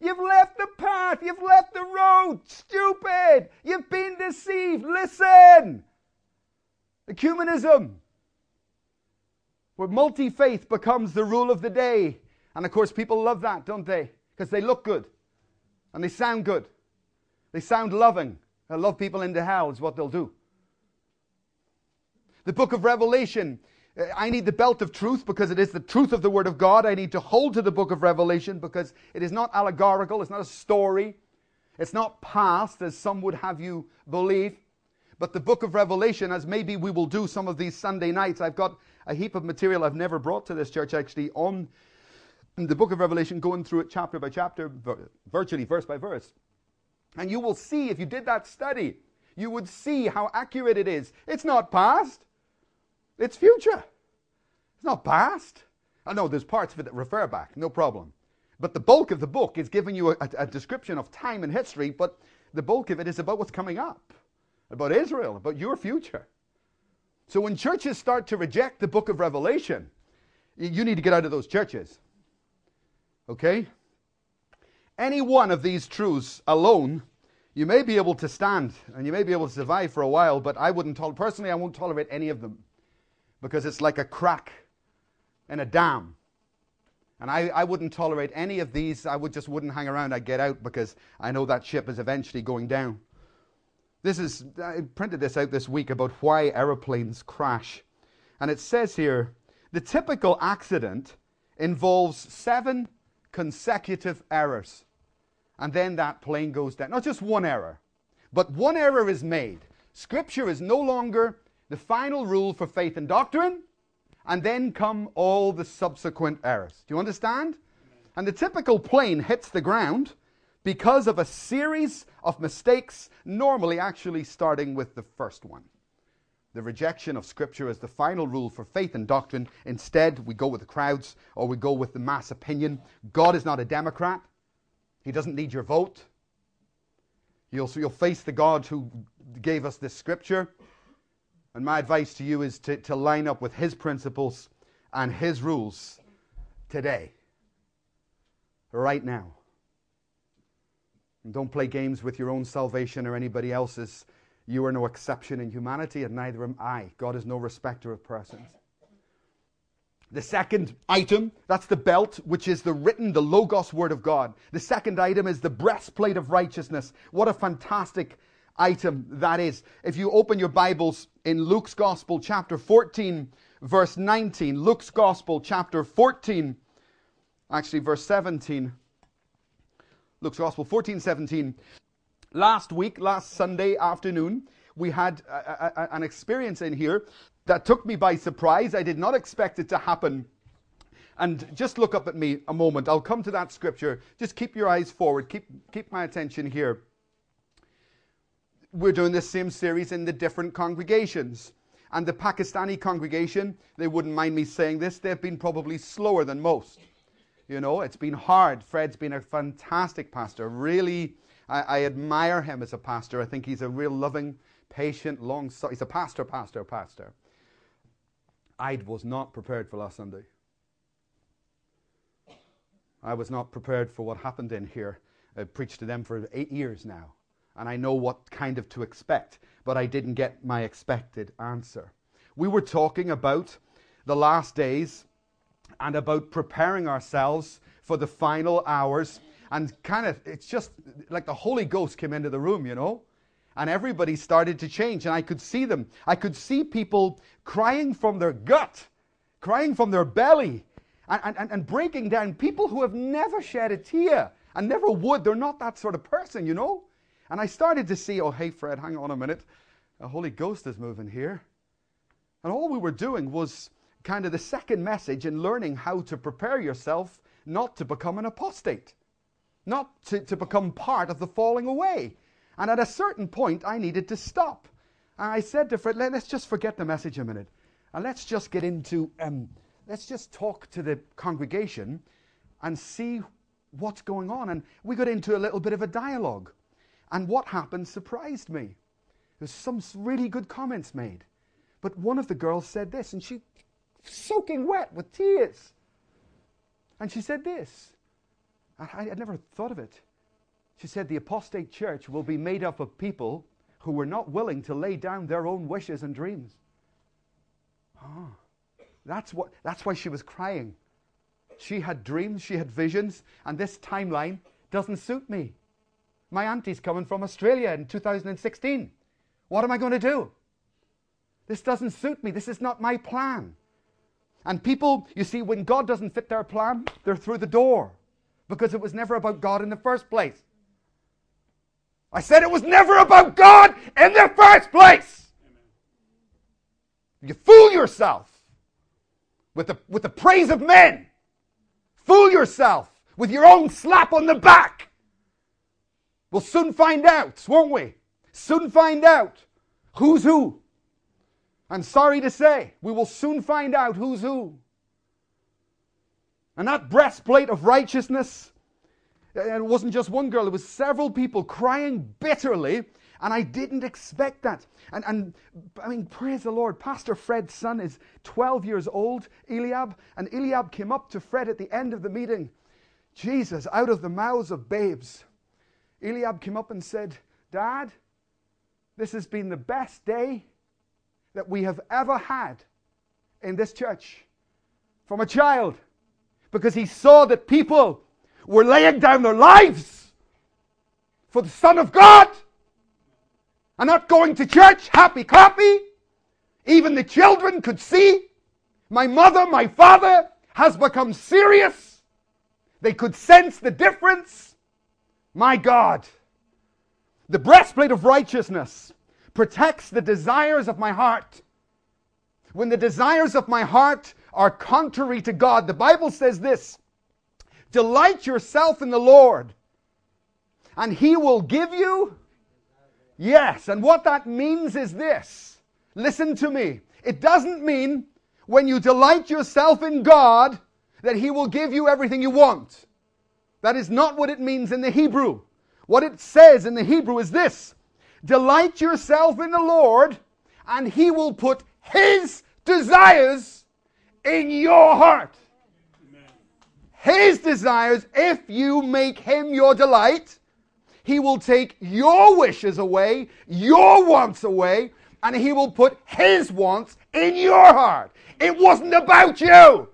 You've left the path. You've left the road. Stupid. You've been deceived. Listen. Ecumenism, where multi faith becomes the rule of the day. And of course, people love that, don't they? Because they look good and they sound good. They sound loving. They'll love people into hell, is what they'll do. The book of Revelation. I need the belt of truth because it is the truth of the Word of God. I need to hold to the book of Revelation because it is not allegorical, it's not a story, it's not past, as some would have you believe. But the book of Revelation, as maybe we will do some of these Sunday nights, I've got a heap of material I've never brought to this church actually on the book of Revelation, going through it chapter by chapter, virtually verse by verse. And you will see, if you did that study, you would see how accurate it is. It's not past, it's future. It's not past. I know there's parts of it that refer back, no problem. But the bulk of the book is giving you a, a, description of time and history, but the bulk of it is about what's coming up about Israel, about your future. So when churches start to reject the book of Revelation, you need to get out of those churches. Okay? Any one of these truths alone, you may be able to stand and you may be able to survive for a while, but I wouldn't personally, I won't tolerate any of them because it's like a crack in a dam. And I, I wouldn't tolerate any of these. I would just wouldn't hang around. I'd get out because I know that ship is eventually going down. This is, I printed this out this week about why aeroplanes crash. And it says here the typical accident involves seven consecutive errors. And then that plane goes down. Not just one error, but one error is made. Scripture is no longer the final rule for faith and doctrine, and then come all the subsequent errors. Do you understand? And the typical plane hits the ground because of a series of mistakes, normally actually starting with the first one. The rejection of Scripture as the final rule for faith and doctrine. Instead, we go with the crowds or we go with the mass opinion. God is not a Democrat, He doesn't need your vote. You'll, you'll face the God who gave us this Scripture. And my advice to you is to, to line up with His principles and His rules today, right now. And don't play games with your own salvation or anybody else's. You are no exception in humanity, and neither am I. God is no respecter of persons. The second item, that's the belt, which is the written, the Logos Word of God. The second item is the breastplate of righteousness. What a fantastic item that is. If you open your Bibles in Luke's Gospel, chapter 14, verse 19, Luke's Gospel, chapter 14, actually, verse 17. Luke's Gospel 14, 17. Last week, last Sunday afternoon, we had a, a, an experience in here that took me by surprise. I did not expect it to happen. And just look up at me a moment. I'll come to that scripture. Just keep your eyes forward. Keep, keep my attention here. We're doing the same series in the different congregations. And the Pakistani congregation, they wouldn't mind me saying this, they've been probably slower than most. You know, it's been hard. Fred's been a fantastic pastor. Really, I, I admire him as a pastor. I think he's a real loving, patient, long. He's a pastor, pastor, pastor. I was not prepared for last Sunday. I was not prepared for what happened in here. I've preached to them for eight years now, and I know what kind of to expect, but I didn't get my expected answer. We were talking about the last days and about preparing ourselves for the final hours, and kind of, it's just like the Holy Ghost came into the room, you know? and everybody started to change. And I could see them. I could see people crying from their gut, crying from their belly, and, and, and breaking down. People who have never shed a tear and never would. They're not that sort of person, you know? And I started to see, oh, hey, Fred, hang on a minute. The Holy Ghost is moving here. And all we were doing was kind of the second message in learning how to prepare yourself not to become an apostate, not to, to become part of the falling away. And at a certain point, I needed to stop. And I said to Fred, Let, us just forget the message a minute. And let's just get into, um, let's just talk to the congregation and see what's going on. And we got into a little bit of a dialogue. And what happened surprised me. There's some really good comments made. But one of the girls said this, and she, soaking wet with tears. And she said this. I, had never thought of it. She said the apostate church will be made up of people who were not willing to lay down their own wishes and dreams. Oh, that's, what, that's why she was crying. She had dreams, she had visions, and this timeline doesn't suit me. My auntie's coming from Australia in 2016. What am I going to do? This doesn't suit me. This is not my plan. And people, you see, when God doesn't fit their plan, they're through the door because it was never about God in the first place. I said it was never about God in the first place. You fool yourself with the, with the praise of men. Fool yourself with your own slap on the back. We'll soon find out, won't we? Soon find out who's who. I'm sorry to say, we will soon find out who's who. And that breastplate of righteousness, uh, it wasn't just one girl, it was several people crying bitterly. And I didn't expect that. And, and I mean, praise the Lord. Pastor Fred's son is 12 years old, Eliab. And Eliab came up to Fred at the end of the meeting. Jesus, out of the mouths of babes. Eliab came up and said, Dad, this has been the best day that we have ever had in this church from a child because he saw that people were laying down their lives for the Son of God and not going to church happy clappy. Even the children could see my mother, my father has become serious. They could sense the difference. My God, the breastplate of righteousness protects the desires of my heart. When the desires of my heart are contrary to God, the Bible says this Delight yourself in the Lord, and He will give you. Yes, and what that means is this. Listen to me. It doesn't mean when you delight yourself in God that He will give you everything you want. That is not what it means in the Hebrew. What it says in the Hebrew is this Delight yourself in the Lord, and He will put His desires in your heart his desires, if you make him your delight, He will take your wishes away, your wants away, and He will put His wants in your heart. It wasn't about you.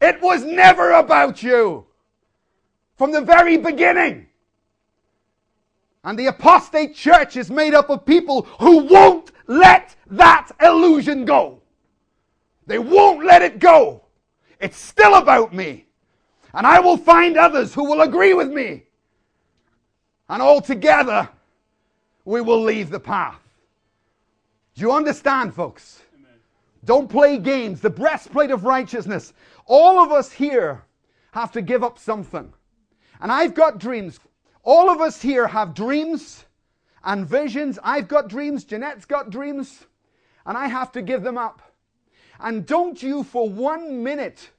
It was never about you. From the very beginning. And the apostate church is made up of people who won't let that illusion go. They won't let it go. It's still about me. And I will find others who will agree with me. And all together, we will leave the path. Do you understand, folks? Amen. Don't play games. The breastplate of righteousness. All of us here have to give up something. And I've got dreams. All of us here have dreams and visions. I've got dreams. Jeanette's got dreams. And I have to give them up. And don't you for one minute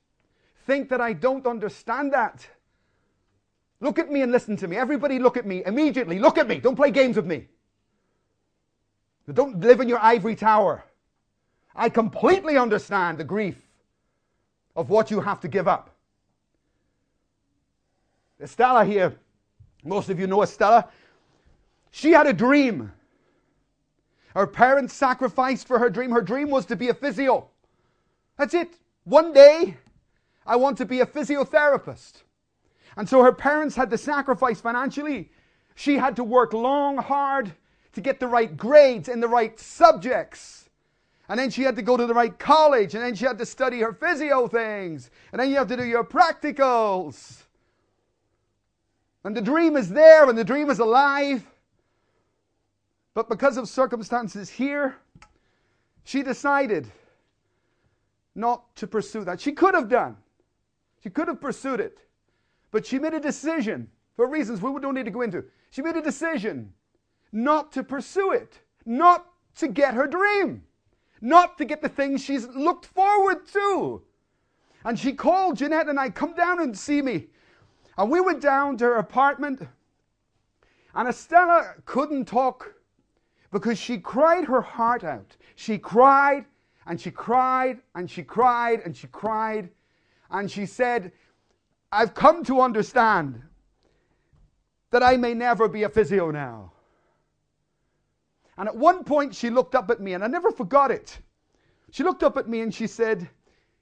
think that I don't understand that. Look at me and listen to me. Everybody, look at me immediately. Look at me. Don't play games with me. Don't live in your ivory tower. I completely understand the grief of what you have to give up. Estella here, most of you know Estella. She had a dream. Her parents sacrificed for her dream. Her dream was to be a physio. That's it. One day, I want to be a physiotherapist. And so her parents had to sacrifice financially. She had to work long, hard to get the right grades in the right subjects. And then she had to go to the right college, and then she had to study her physio things, and then you have to do your practicals. And the dream is there, and the dream is alive. But because of circumstances here, she decided not to pursue that. She could have done. She could have pursued it. But she made a decision for reasons we don't need to go into. She made a decision not to pursue it, not to get her dream, not to get the things she's looked forward to. And she called Jeanette and I, come down and see me. And we went down to her apartment. And Estella couldn't talk because she cried her heart out. She cried and she cried and she cried and she cried. And she said, I've come to understand that I may never be a physio now. And at one point, she looked up at me, and I never forgot it. She looked up at me and she said,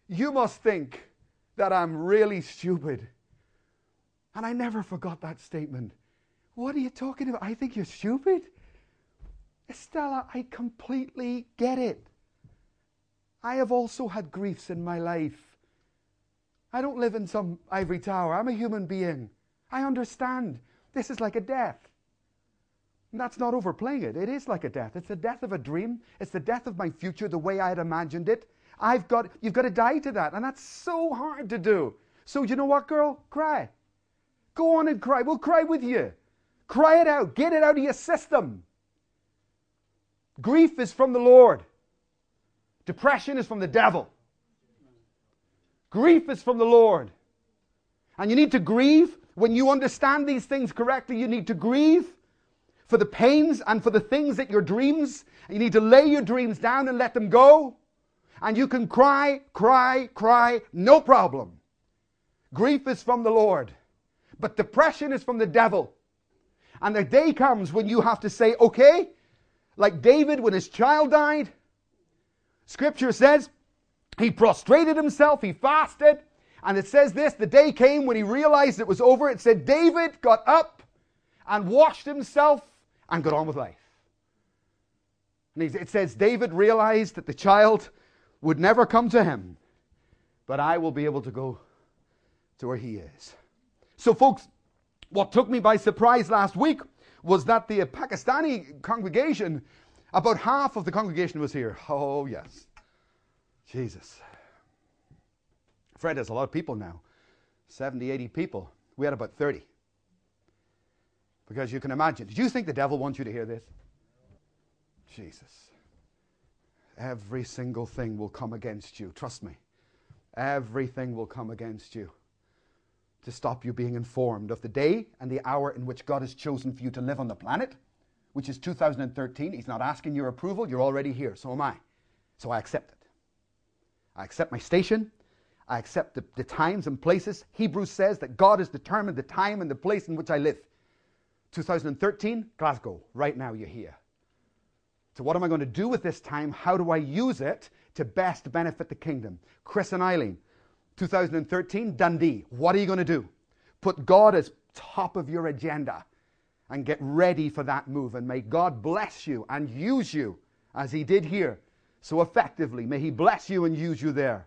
You must think that I'm really stupid. And I never forgot that statement. What are you talking about? I think you're stupid? Estella, I completely get it. I have also had griefs in my life. I don't live in some ivory tower. I'm a human being. I understand. This is like a death. And that's not overplaying it. It is like a death. It's the death of a dream. It's the death of my future the way I had imagined it. I've got, you've got to die to that. And that's so hard to do. So, you know what, girl? Cry. Go on and cry. We'll cry with you. Cry it out. Get it out of your system. Grief is from the Lord. Depression is from the devil. Grief is from the Lord. And you need to grieve. When you understand these things correctly, you need to grieve for the pains and for the things that your dreams, you need to lay your dreams down and let them go. And you can cry, cry, cry, no problem. Grief is from the Lord, but depression is from the devil. And the day comes when you have to say, okay, like David when his child died, scripture says he prostrated himself, he fasted, and it says this the day came when he realized it was over. It said, David got up and washed himself and got on with life. And it says David realized that the child would never come to him, but I will be able to go to where he is. So, folks, what took me by surprise last week was that the Pakistani congregation, about half of the congregation was here. Oh, yes. Jesus. Fred has a lot of people now 70, 80 people. We had about 30. Because you can imagine. Did you think the devil wants you to hear this? Jesus. Every single thing will come against you. Trust me. Everything will come against you to stop you being informed of the day and the hour in which God has chosen for you to live on the planet, which is 2013. He's not asking your approval. You're already here. So am I. So I accept it. I accept my station. I accept the, the times and places. Hebrews says that God has determined the time and the place in which I live. 2013, Glasgow. Right now, you're here. So, what am I going to do with this time? How do I use it to best benefit the kingdom? Chris and Eileen, 2013, Dundee. What are you going to do? Put God as top of your agenda and get ready for that move. And may God bless you and use you as He did here so effectively. May He bless you and use you there.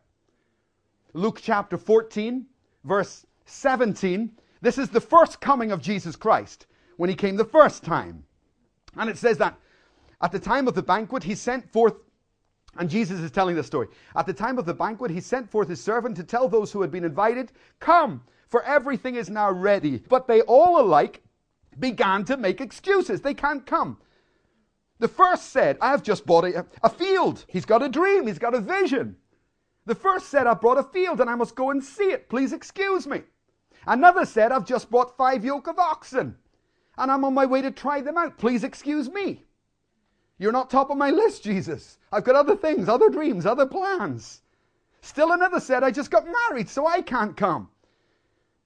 Luke chapter 14, verse 17. This is the first coming of Jesus Christ when He came the first time. And it says that at the time of the banquet, He sent forth and Jesus is telling the story. At the time of the banquet, he sent forth his servant to tell those who had been invited, Come, for everything is now ready. But they all alike began to make excuses. They can't come. The first said, I've just bought a, a field. He's got a dream, he's got a vision. The first said, "I've brought a field and I must go and see it. Please excuse me. Another said, I've just bought five yoke of oxen and I'm on my way to try them out. Please excuse me. You're not top of my list, Jesus. I've got other things, other dreams, other plans. Still another said, I just got married, so I can't come.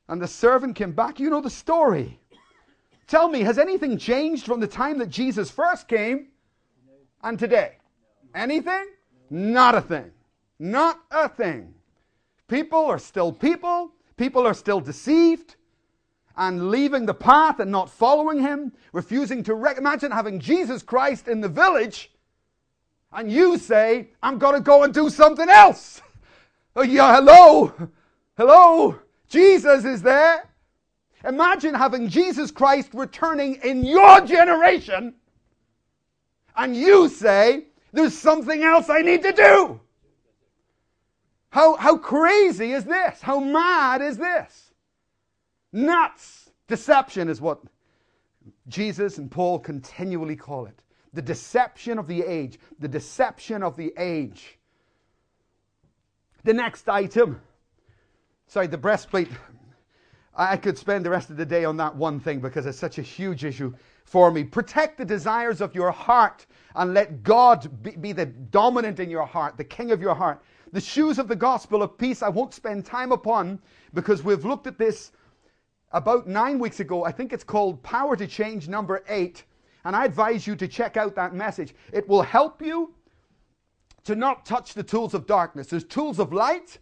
And the servant came back. You know the story. Tell me, has anything changed from the time that Jesus first came and today? Anything? Not a thing. Not a thing. People are still people. People are still deceived and leaving the path and not following him, refusing to rec- imagine having Jesus Christ in the village, and you say, I'm going to go and do something else. Oh, yeah, hello, hello, Jesus is there. Imagine having Jesus Christ returning in your generation, and you say, There's something else I need to do. How, how crazy is this? How mad is this? Nuts! Deception is what Jesus and Paul continually call it. The deception of the age. The deception of the age. The next item. Sorry, the breastplate. I could spend the rest of the day on that one thing because it's such a huge issue for me. Protect the desires of your heart and let God be, the dominant in your heart, the king of your heart. The shoes of the gospel of peace I won't spend time upon because we've looked at this about nine weeks ago. I think it's called Power to Change number eight. And I advise you to check out that message. It will help you to not touch the tools of darkness. There's tools of light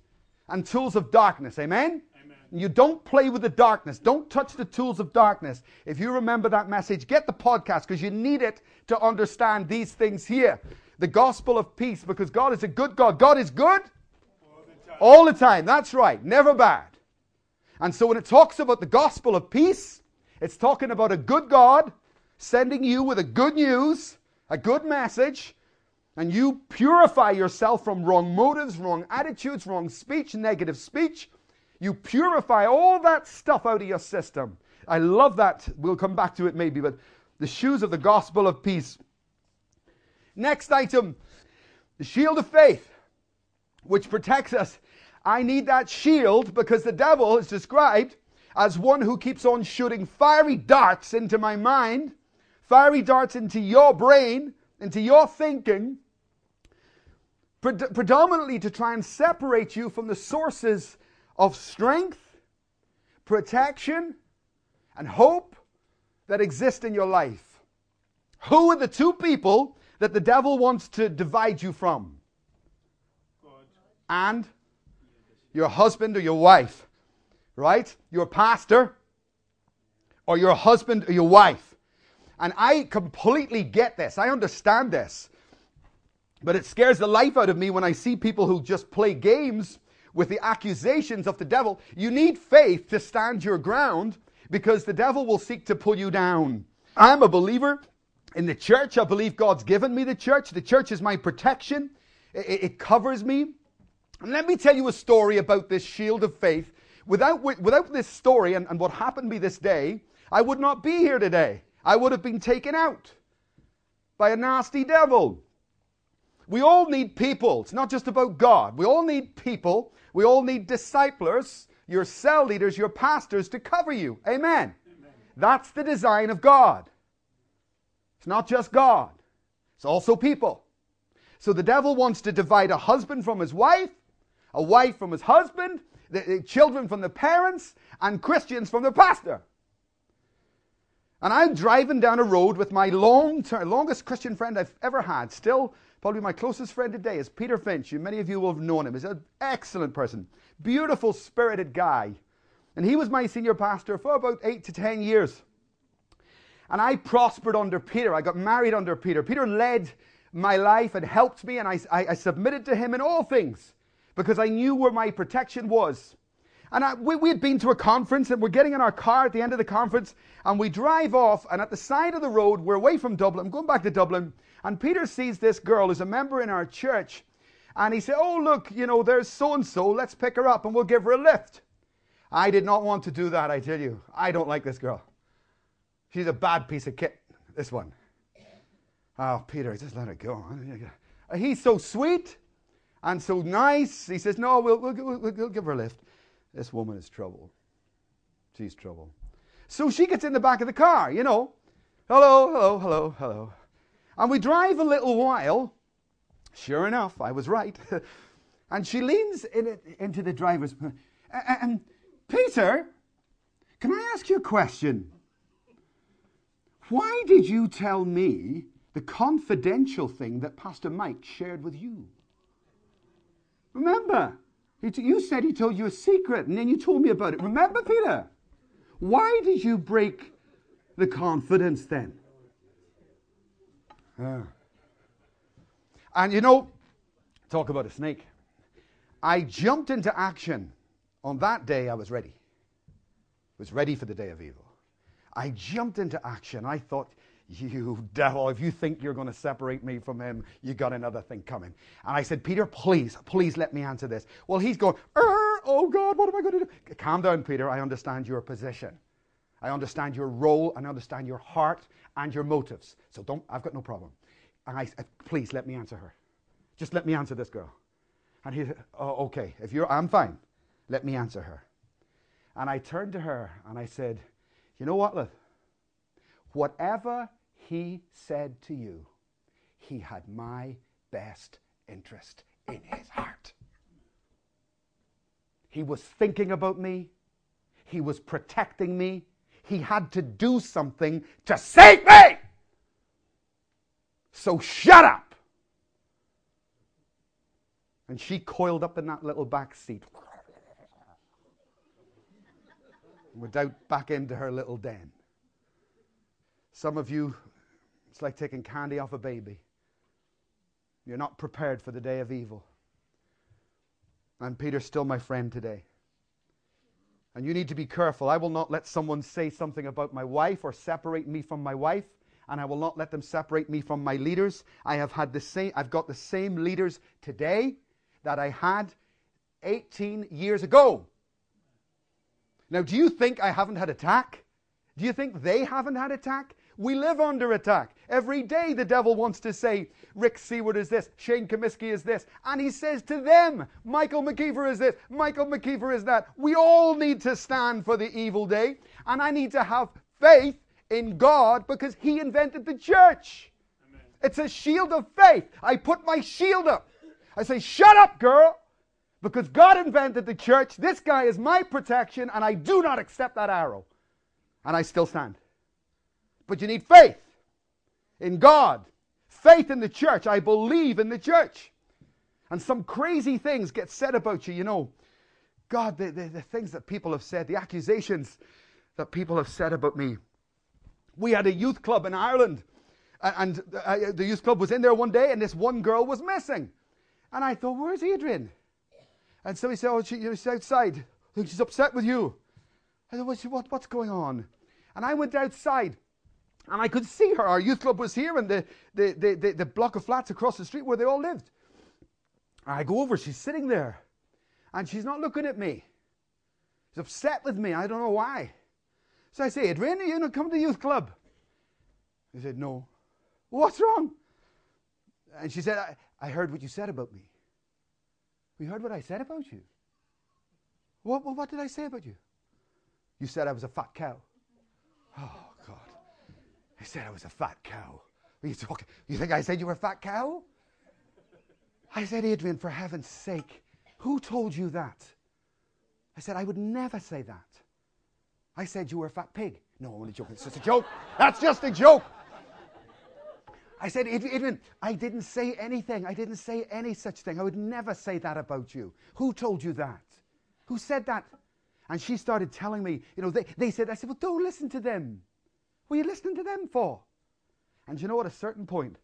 and tools of darkness. Amen? Amen? You don't play with the darkness. Don't touch the tools of darkness. If you remember that message, get the podcast because you need it to understand these things here. The gospel of peace because God is a good God. God is good all the time. All the time. That's right. Never bad. And so when it talks about the gospel of peace, it's talking about a good God sending you with a good news, a good message, and you purify yourself from wrong motives, wrong attitudes, wrong speech, negative speech. You purify all that stuff out of your system. I love that. We'll come back to it maybe, but the shoes of the gospel of peace. Next item the shield of faith, which protects us I need that shield because the devil is described as one who keeps on shooting fiery darts into my mind, fiery darts into your brain, into your thinking, pred- predominantly to try and separate you from the sources of strength, protection, and hope that exist in your life. Who are the two people that the devil wants to divide you from? God. And your husband or your wife, right? Your pastor or your husband or your wife. And I completely get this. I understand this. But it scares the life out of me when I see people who just play games with the accusations of the devil. You need faith to stand your ground because the devil will seek to pull you down. I'm a believer in the church. I believe God's given me the church. The church is my protection, it, it covers me. And let me tell you a story about this shield of faith. Without, without this story and, and what happened to me this day, I would not be here today. I would have been taken out by a nasty devil. We all need people. It's not just about God. We all need people. We all need disciplers, your cell leaders, your pastors to cover you. Amen. Amen. That's the design of God. It's not just God, it's also people. So the devil wants to divide a husband from his wife, a wife from his husband, the, children from the parents, and Christians from the pastor. And I'm driving down a road with my long longest Christian friend I've ever had. Still, probably my closest friend today is Peter Finch. You, many of you will have known him. He's an excellent person, beautiful, spirited guy. And he was my senior pastor for about eight to ten years. And I prospered under Peter. I got married under Peter. Peter led my life and helped me, and I, I, I submitted to him in all things because I knew where my protection was. And I, we, we had been to a conference, and we're getting in our car at the end of the conference, and we drive off, and at the side of the road, we're away from Dublin, I'm going back to Dublin, and Peter sees this girl who's a member in our church, and he said, Oh, look, you know, there's so and so, let's pick her up, and we'll give her a lift. I did not want to do that, I tell you. I don't like this girl. She's a bad piece of kit, this one. Oh, Peter, just let her go. He's so sweet and so nice. He says, No, we'll, we'll, we'll, we'll give her a lift. This woman is trouble. She's trouble. So she gets in the back of the car, you know. Hello, hello, hello, hello. And we drive a little while. Sure enough, I was right. [LAUGHS] and she leans in into the driver's. And Peter, can I ask you a question? Why did you tell me the confidential thing that Pastor Mike shared with you? Remember, t- you said he told you a secret and then you told me about it. Remember, Peter? Why did you break the confidence then? Ah. And you know, talk about a snake. I jumped into action. On that day, I was ready. I was ready for the day of evil. I jumped into action. I thought, you devil, if you think you're going to separate me from him, you got another thing coming. And I said, Peter, please, please let me answer this. Well, he's going, er, oh God, what am I going to do? Calm down, Peter. I understand your position. I understand your role and I understand your heart and your motives. So don't, I've got no problem. And I said, please let me answer her. Just let me answer this girl. And he said, oh, okay, if you're, I'm fine. Let me answer her. And I turned to her and I said, you know what? Whatever he said to you, he had my best interest in his heart. He was thinking about me. He was protecting me. He had to do something to save me. So shut up. And she coiled up in that little back seat. Without back into her little den. Some of you it's like taking candy off a baby. You're not prepared for the day of evil. And Peter's still my friend today. And you need to be careful. I will not let someone say something about my wife or separate me from my wife, and I will not let them separate me from my leaders. I have had the same I've got the same leaders today that I had 18 years ago. Now, do you think I haven't had attack? Do you think they haven't had attack? We live under attack. Every day the devil wants to say, Rick Seward is this, Shane Comiskey is this. And he says to them, Michael McKeever is this, Michael McKeever is that. We all need to stand for the evil day. And I need to have faith in God because he invented the church. Amen. It's a shield of faith. I put my shield up. I say, shut up, girl. Because God invented the church. This guy is my protection, and I do not accept that arrow. And I still stand. But you need faith in God, faith in the church. I believe in the church. And some crazy things get said about you, you know. God, the, the, the things that people have said, the accusations that people have said about me. We had a youth club in Ireland, and, and uh, the youth club was in there one day, and this one girl was missing. And I thought, where's Adrian? And so he said, oh, she, she's outside. She's upset with you. I said, what, what's going on? And I went outside and I could see her. Our youth club was here and the, the, the, the, the block of flats across the street where they all lived. I go over, she's sitting there. And she's not looking at me. She's upset with me. I don't know why. So I say, Adrian, you know, come to the youth club. He said, No. What's wrong? And she said, I, I heard what you said about me. We heard what I said about you. What, what, what did I say about you? You said I was a fat cow. Oh. [LAUGHS] I said I was a fat cow. You talking? You think I said you were a fat cow? I said, Adrian, for heaven's sake, who told you that? I said, I would never say that. I said you were a fat pig. No, I'm only joking. It's just a joke. That's just a joke. I said, Adrian, I didn't say anything. I didn't say any such thing. I would never say that about you. Who told you that? Who said that? And she started telling me, you know, they, they said, I said, well, don't listen to them. What are you listening to them for? And you know, at a certain point,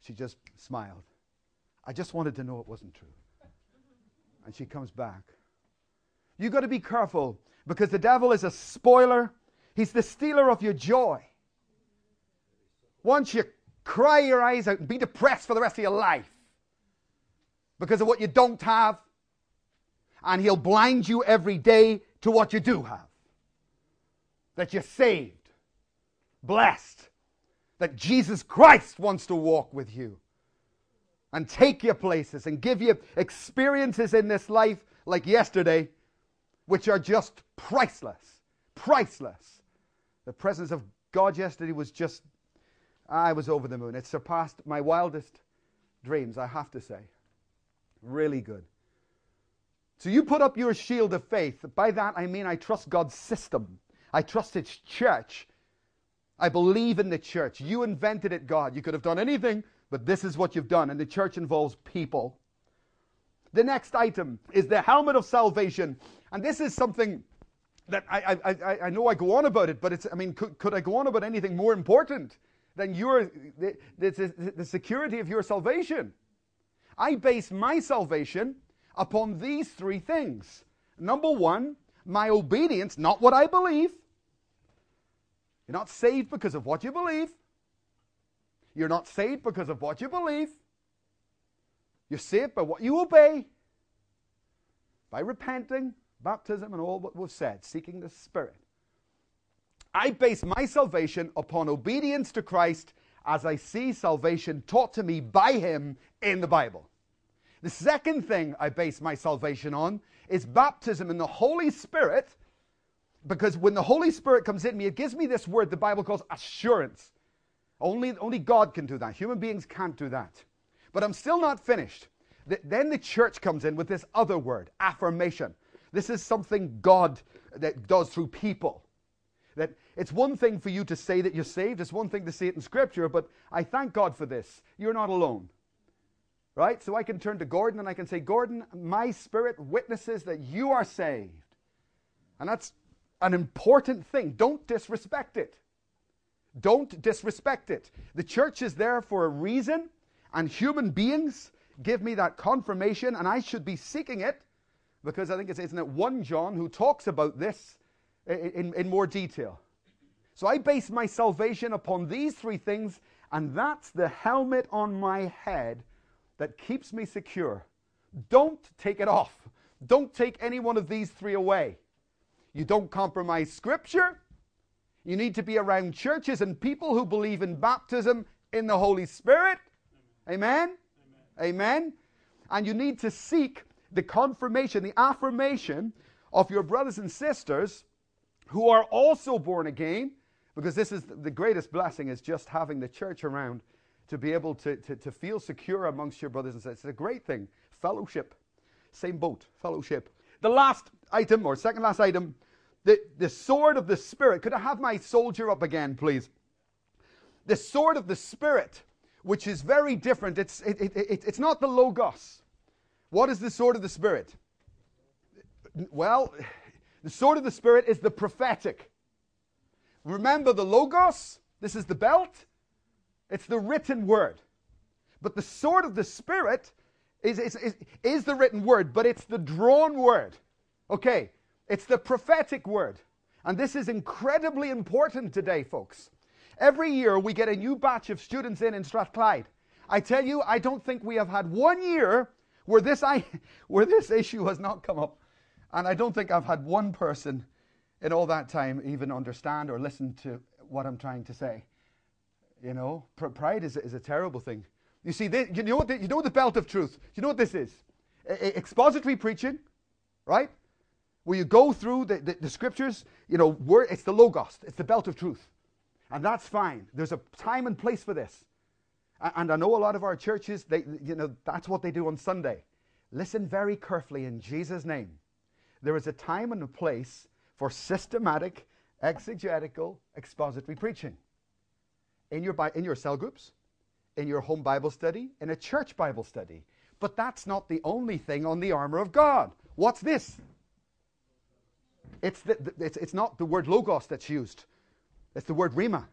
she just smiled. I just wanted to know it wasn't true. And she comes back. You've got to be careful because the devil is a spoiler. He's the stealer of your joy. Once you cry your eyes out and be depressed for the rest of your life because of what you don't have, and he'll blind you every day to what you do have. That you're saved, blessed, that Jesus Christ wants to walk with you and take your places and give you experiences in this life like yesterday, which are just priceless. Priceless. The presence of God yesterday was just, I was over the moon. It surpassed my wildest dreams, I have to say. Really good. So you put up your shield of faith. By that I mean I trust God's system. I trust its church. I believe in the church. You invented it, God. You could have done anything, but this is what you've done. And the church involves people. The next item is the helmet of salvation. And this is something that I, I, I, I know I go on about it, but it's, I mean, could, could I go on about anything more important than your, the, the, the security of your salvation? I base my salvation upon these three things. Number one, my obedience, not what I believe. You're not saved because of what you believe. You're not saved because of what you believe. You're saved by what you obey, by repenting, baptism, and all what we've said, seeking the Spirit. I base my salvation upon obedience to Christ as I see salvation taught to me by Him in the Bible. The second thing I base my salvation on is baptism in the Holy Spirit, because when the Holy Spirit comes in me, it gives me this word the Bible calls assurance. Only, only God can do that. Human beings can't do that. But I'm still not finished. The, then the church comes in with this other word, affirmation. This is something God that does through people. That it's one thing for you to say that you're saved, it's one thing to say it in Scripture, but I thank God for this. You're not alone. Right? So I can turn to Gordon and I can say, Gordon, my spirit witnesses that you are saved. And that's an important thing. Don't disrespect it. Don't disrespect it. The church is there for a reason, and human beings give me that confirmation, and I should be seeking it because I think it's, isn't it 1 John who talks about this in, in, in more detail. So I base my salvation upon these three things, and that's the helmet on my head that keeps me secure. Don't take it off. Don't take any one of these three away. You don't compromise Scripture. You need to be around churches and people who believe in baptism in the Holy Spirit. Amen? Amen. Amen. And you need to seek the confirmation, the affirmation of your brothers and sisters who are also born again, because this is the greatest blessing is just having the church around to be able to, to, to feel secure amongst your brothers and sisters. It's a great thing. Fellowship. Same boat, fellowship. The last item, or second last item, the, the sword of the Spirit. Could I have my soldier up again, please? The sword of the Spirit, which is very different. It's, it, it, it, it's not the Logos. What is the sword of the Spirit? Well, the sword of the Spirit is the prophetic. Remember the Logos? This is the belt. It's the written word. But the sword of the Spirit is, is, is, is, the written word, but it's the drawn word. Okay, it's the prophetic word. And this is incredibly important today, folks. Every year we get a new batch of students in in Strathclyde. I tell you, I don't think we have had one year where this, I, [LAUGHS] where this issue has not come up. And I don't think I've had one person in all that time even understand or listen to what I'm trying to say. You know, pride is, is a terrible thing. You see, this, you know what? The, you know the belt of truth. You know what this is? expository preaching, right? Where you go through the, the, the scriptures. You know, where it's the logos. It's the belt of truth, and that's fine. There's a time and place for this. And I know a lot of our churches, they, you know, that's what they do on Sunday. Listen very carefully in Jesus' name. There is a time and a place for systematic exegetical expository preaching in your, in your cell groups, in your home Bible study, in a church Bible study. But that's not the only thing on the armor of God. What's this? It's, the, the, it's, it's not the word logos that's used, it's the word rhema.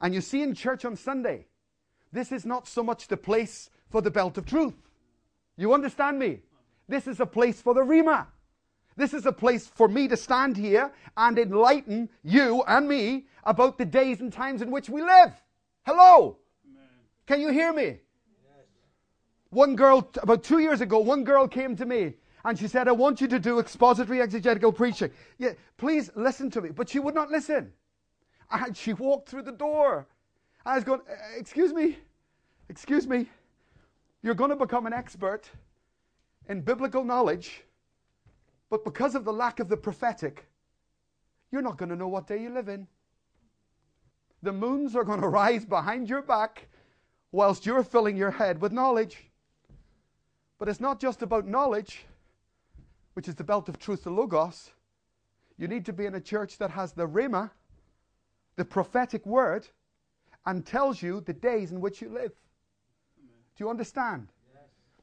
And you see in church on Sunday, this is not so much the place for the belt of truth. You understand me? This is a place for the rhema. This is a place for me to stand here and enlighten you and me about the days and times in which we live. Hello? Amen. Can you hear me? Yes. One girl, about two years ago, one girl came to me and she said, I want you to do expository exegetical preaching. Yeah, please listen to me. But she would not listen. And she walked through the door. I was going, eh, Excuse me, excuse me. You're going to become an expert in biblical knowledge, but because of the lack of the prophetic, you're not going to know what day you live in. The moons are going [LAUGHS] to rise behind your back whilst you're filling your head with knowledge. But it's not just about knowledge, which is the belt of truth, the Logos. You need to be in a church that has the Rhema, the prophetic word, and tells you the days in which you live. Do you understand? Yes.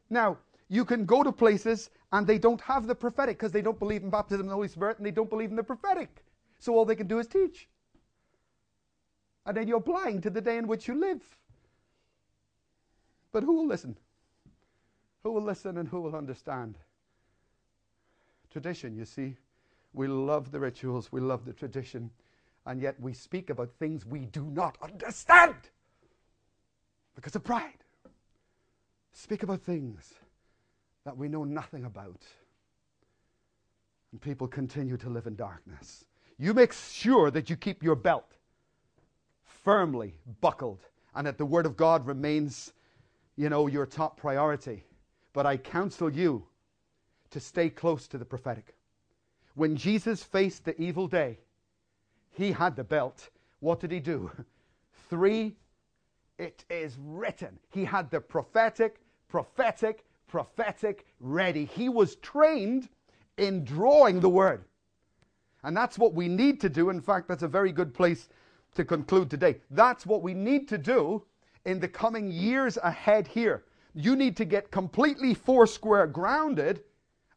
Now, you can go to places and they don't have the prophetic because they don't believe in baptism in the Holy Spirit and they don't believe in the prophetic. So all they can do is teach. And then you're blind to the day in which you live. But who will listen? Who will listen and who will understand? Tradition, you see. We love the rituals, we love the tradition, and yet we speak about things we do not understand because of pride. Speak about things that we know nothing about. And people continue to live in darkness. You make sure that you keep your belt firmly buckled and that the Word of God remains, you know, your top priority. But I counsel you to stay close to the prophetic. When Jesus faced the evil day, he had the belt. What did he do? [LAUGHS] Three, it is written. He had the prophetic, prophetic, prophetic ready. He was trained in drawing the word. And that's what we need to do. In fact, that's a very good place to conclude today. That's what we need to do in the coming years ahead here. You need to get completely foursquare grounded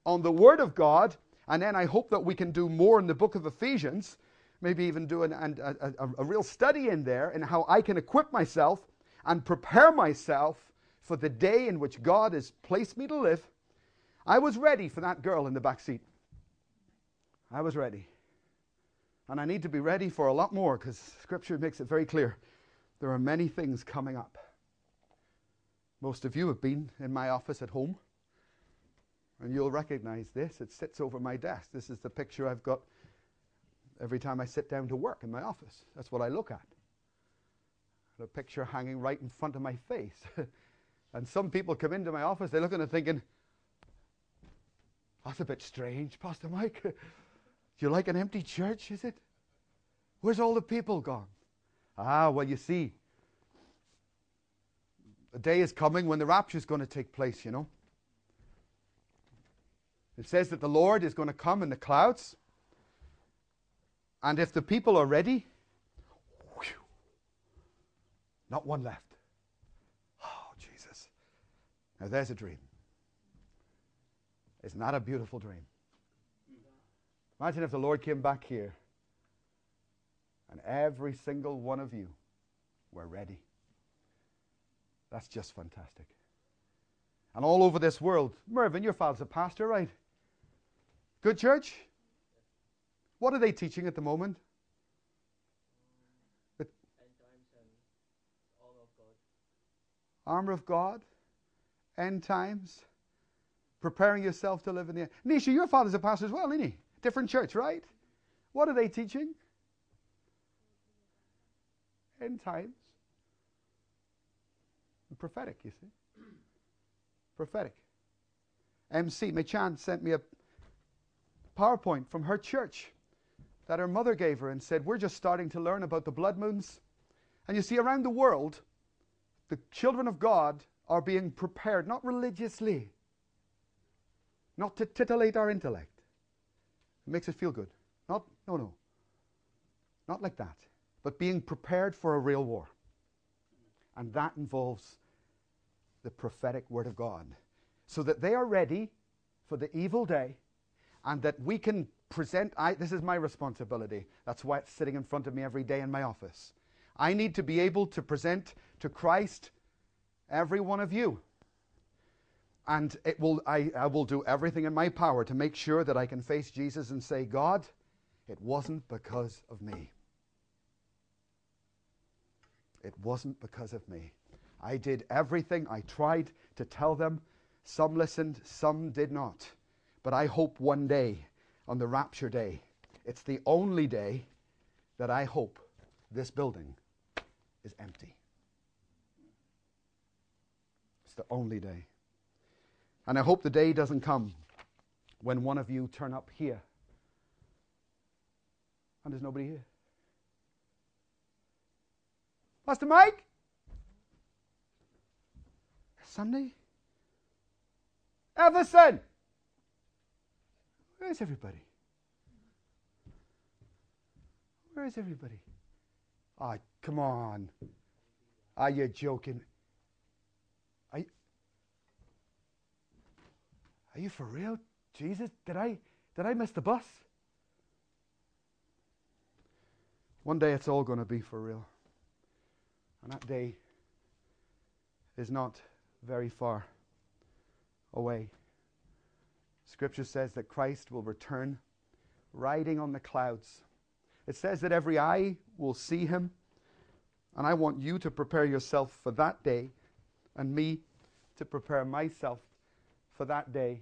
on the Word of God. And then I hope that we can do more in the book of Ephesians, maybe even do an, an, a, a, a real study in there and how I can equip myself and prepare myself for the day in which God has placed me to live, I was ready for that girl in the back seat. I was ready. And I need to be ready for a lot more because Scripture makes it very clear. There are many things coming up. Most of you have been in my office at home, and you'll recognize this. It sits over my desk. This is the picture I've got every time I sit down to work in my office. That's what I look at. The picture hanging right in front of my face. [LAUGHS] And some people come into my office, they look at it thinking, that's a bit strange, Pastor Mike. [LAUGHS] Do you like an empty church, is it? Where's all the people gone? Ah, well, you see, a day is coming when the rapture is going to take place, you know. It says that the Lord is going to come in the clouds. And if the people are ready, whew, not one left. Oh, Jesus. Now, there's a dream. It's not a beautiful dream. Imagine if the Lord came back here and every single one of you were ready. That's just fantastic. And all over this world, Mervyn, your father's a pastor, right? Good church? What are they teaching at the moment? Armor of God end times, preparing yourself to live in the end. Nisha, your father's a pastor as well, isn't he? Different church, right? What are they teaching? End times. prophetic, you see. prophetic. MC Machan sent me a PowerPoint from her church that her mother gave her and said, We're just starting to learn about the blood moons. And you see, around the world, the children of God are being prepared, not religiously, not to titillate our intellect. It makes us feel good. Not, no, no. Not like that, but being prepared for a real war. And that involves the prophetic word of God. So that they are ready for the evil day and that we can present. I, this is my responsibility. That's why it's sitting in front of me every day in my office. I need to be able to present to Christ every one of you. And it will, I, I will do everything in my power to make sure that I can face Jesus and say, God, it wasn't because of me. It wasn't because of me. I did everything. I tried to tell them. Some listened, some did not. But I hope one day, on the rapture day, it's the only day that I hope this building is empty. It's the only day. And I hope the day doesn't come when one of you turn up here and there's nobody here. Pastor Mike? Sunday? Everson? Where is everybody? Where is everybody? Ah, oh, come on. Are you joking? Are you, are you for real? Jesus, did I did I miss the bus? One day it's all going to be for real. And that day is not very far away. Scripture says that Christ will return riding on the clouds. It says that every eye will see him. And I want you to prepare yourself for that day and me to prepare myself for that day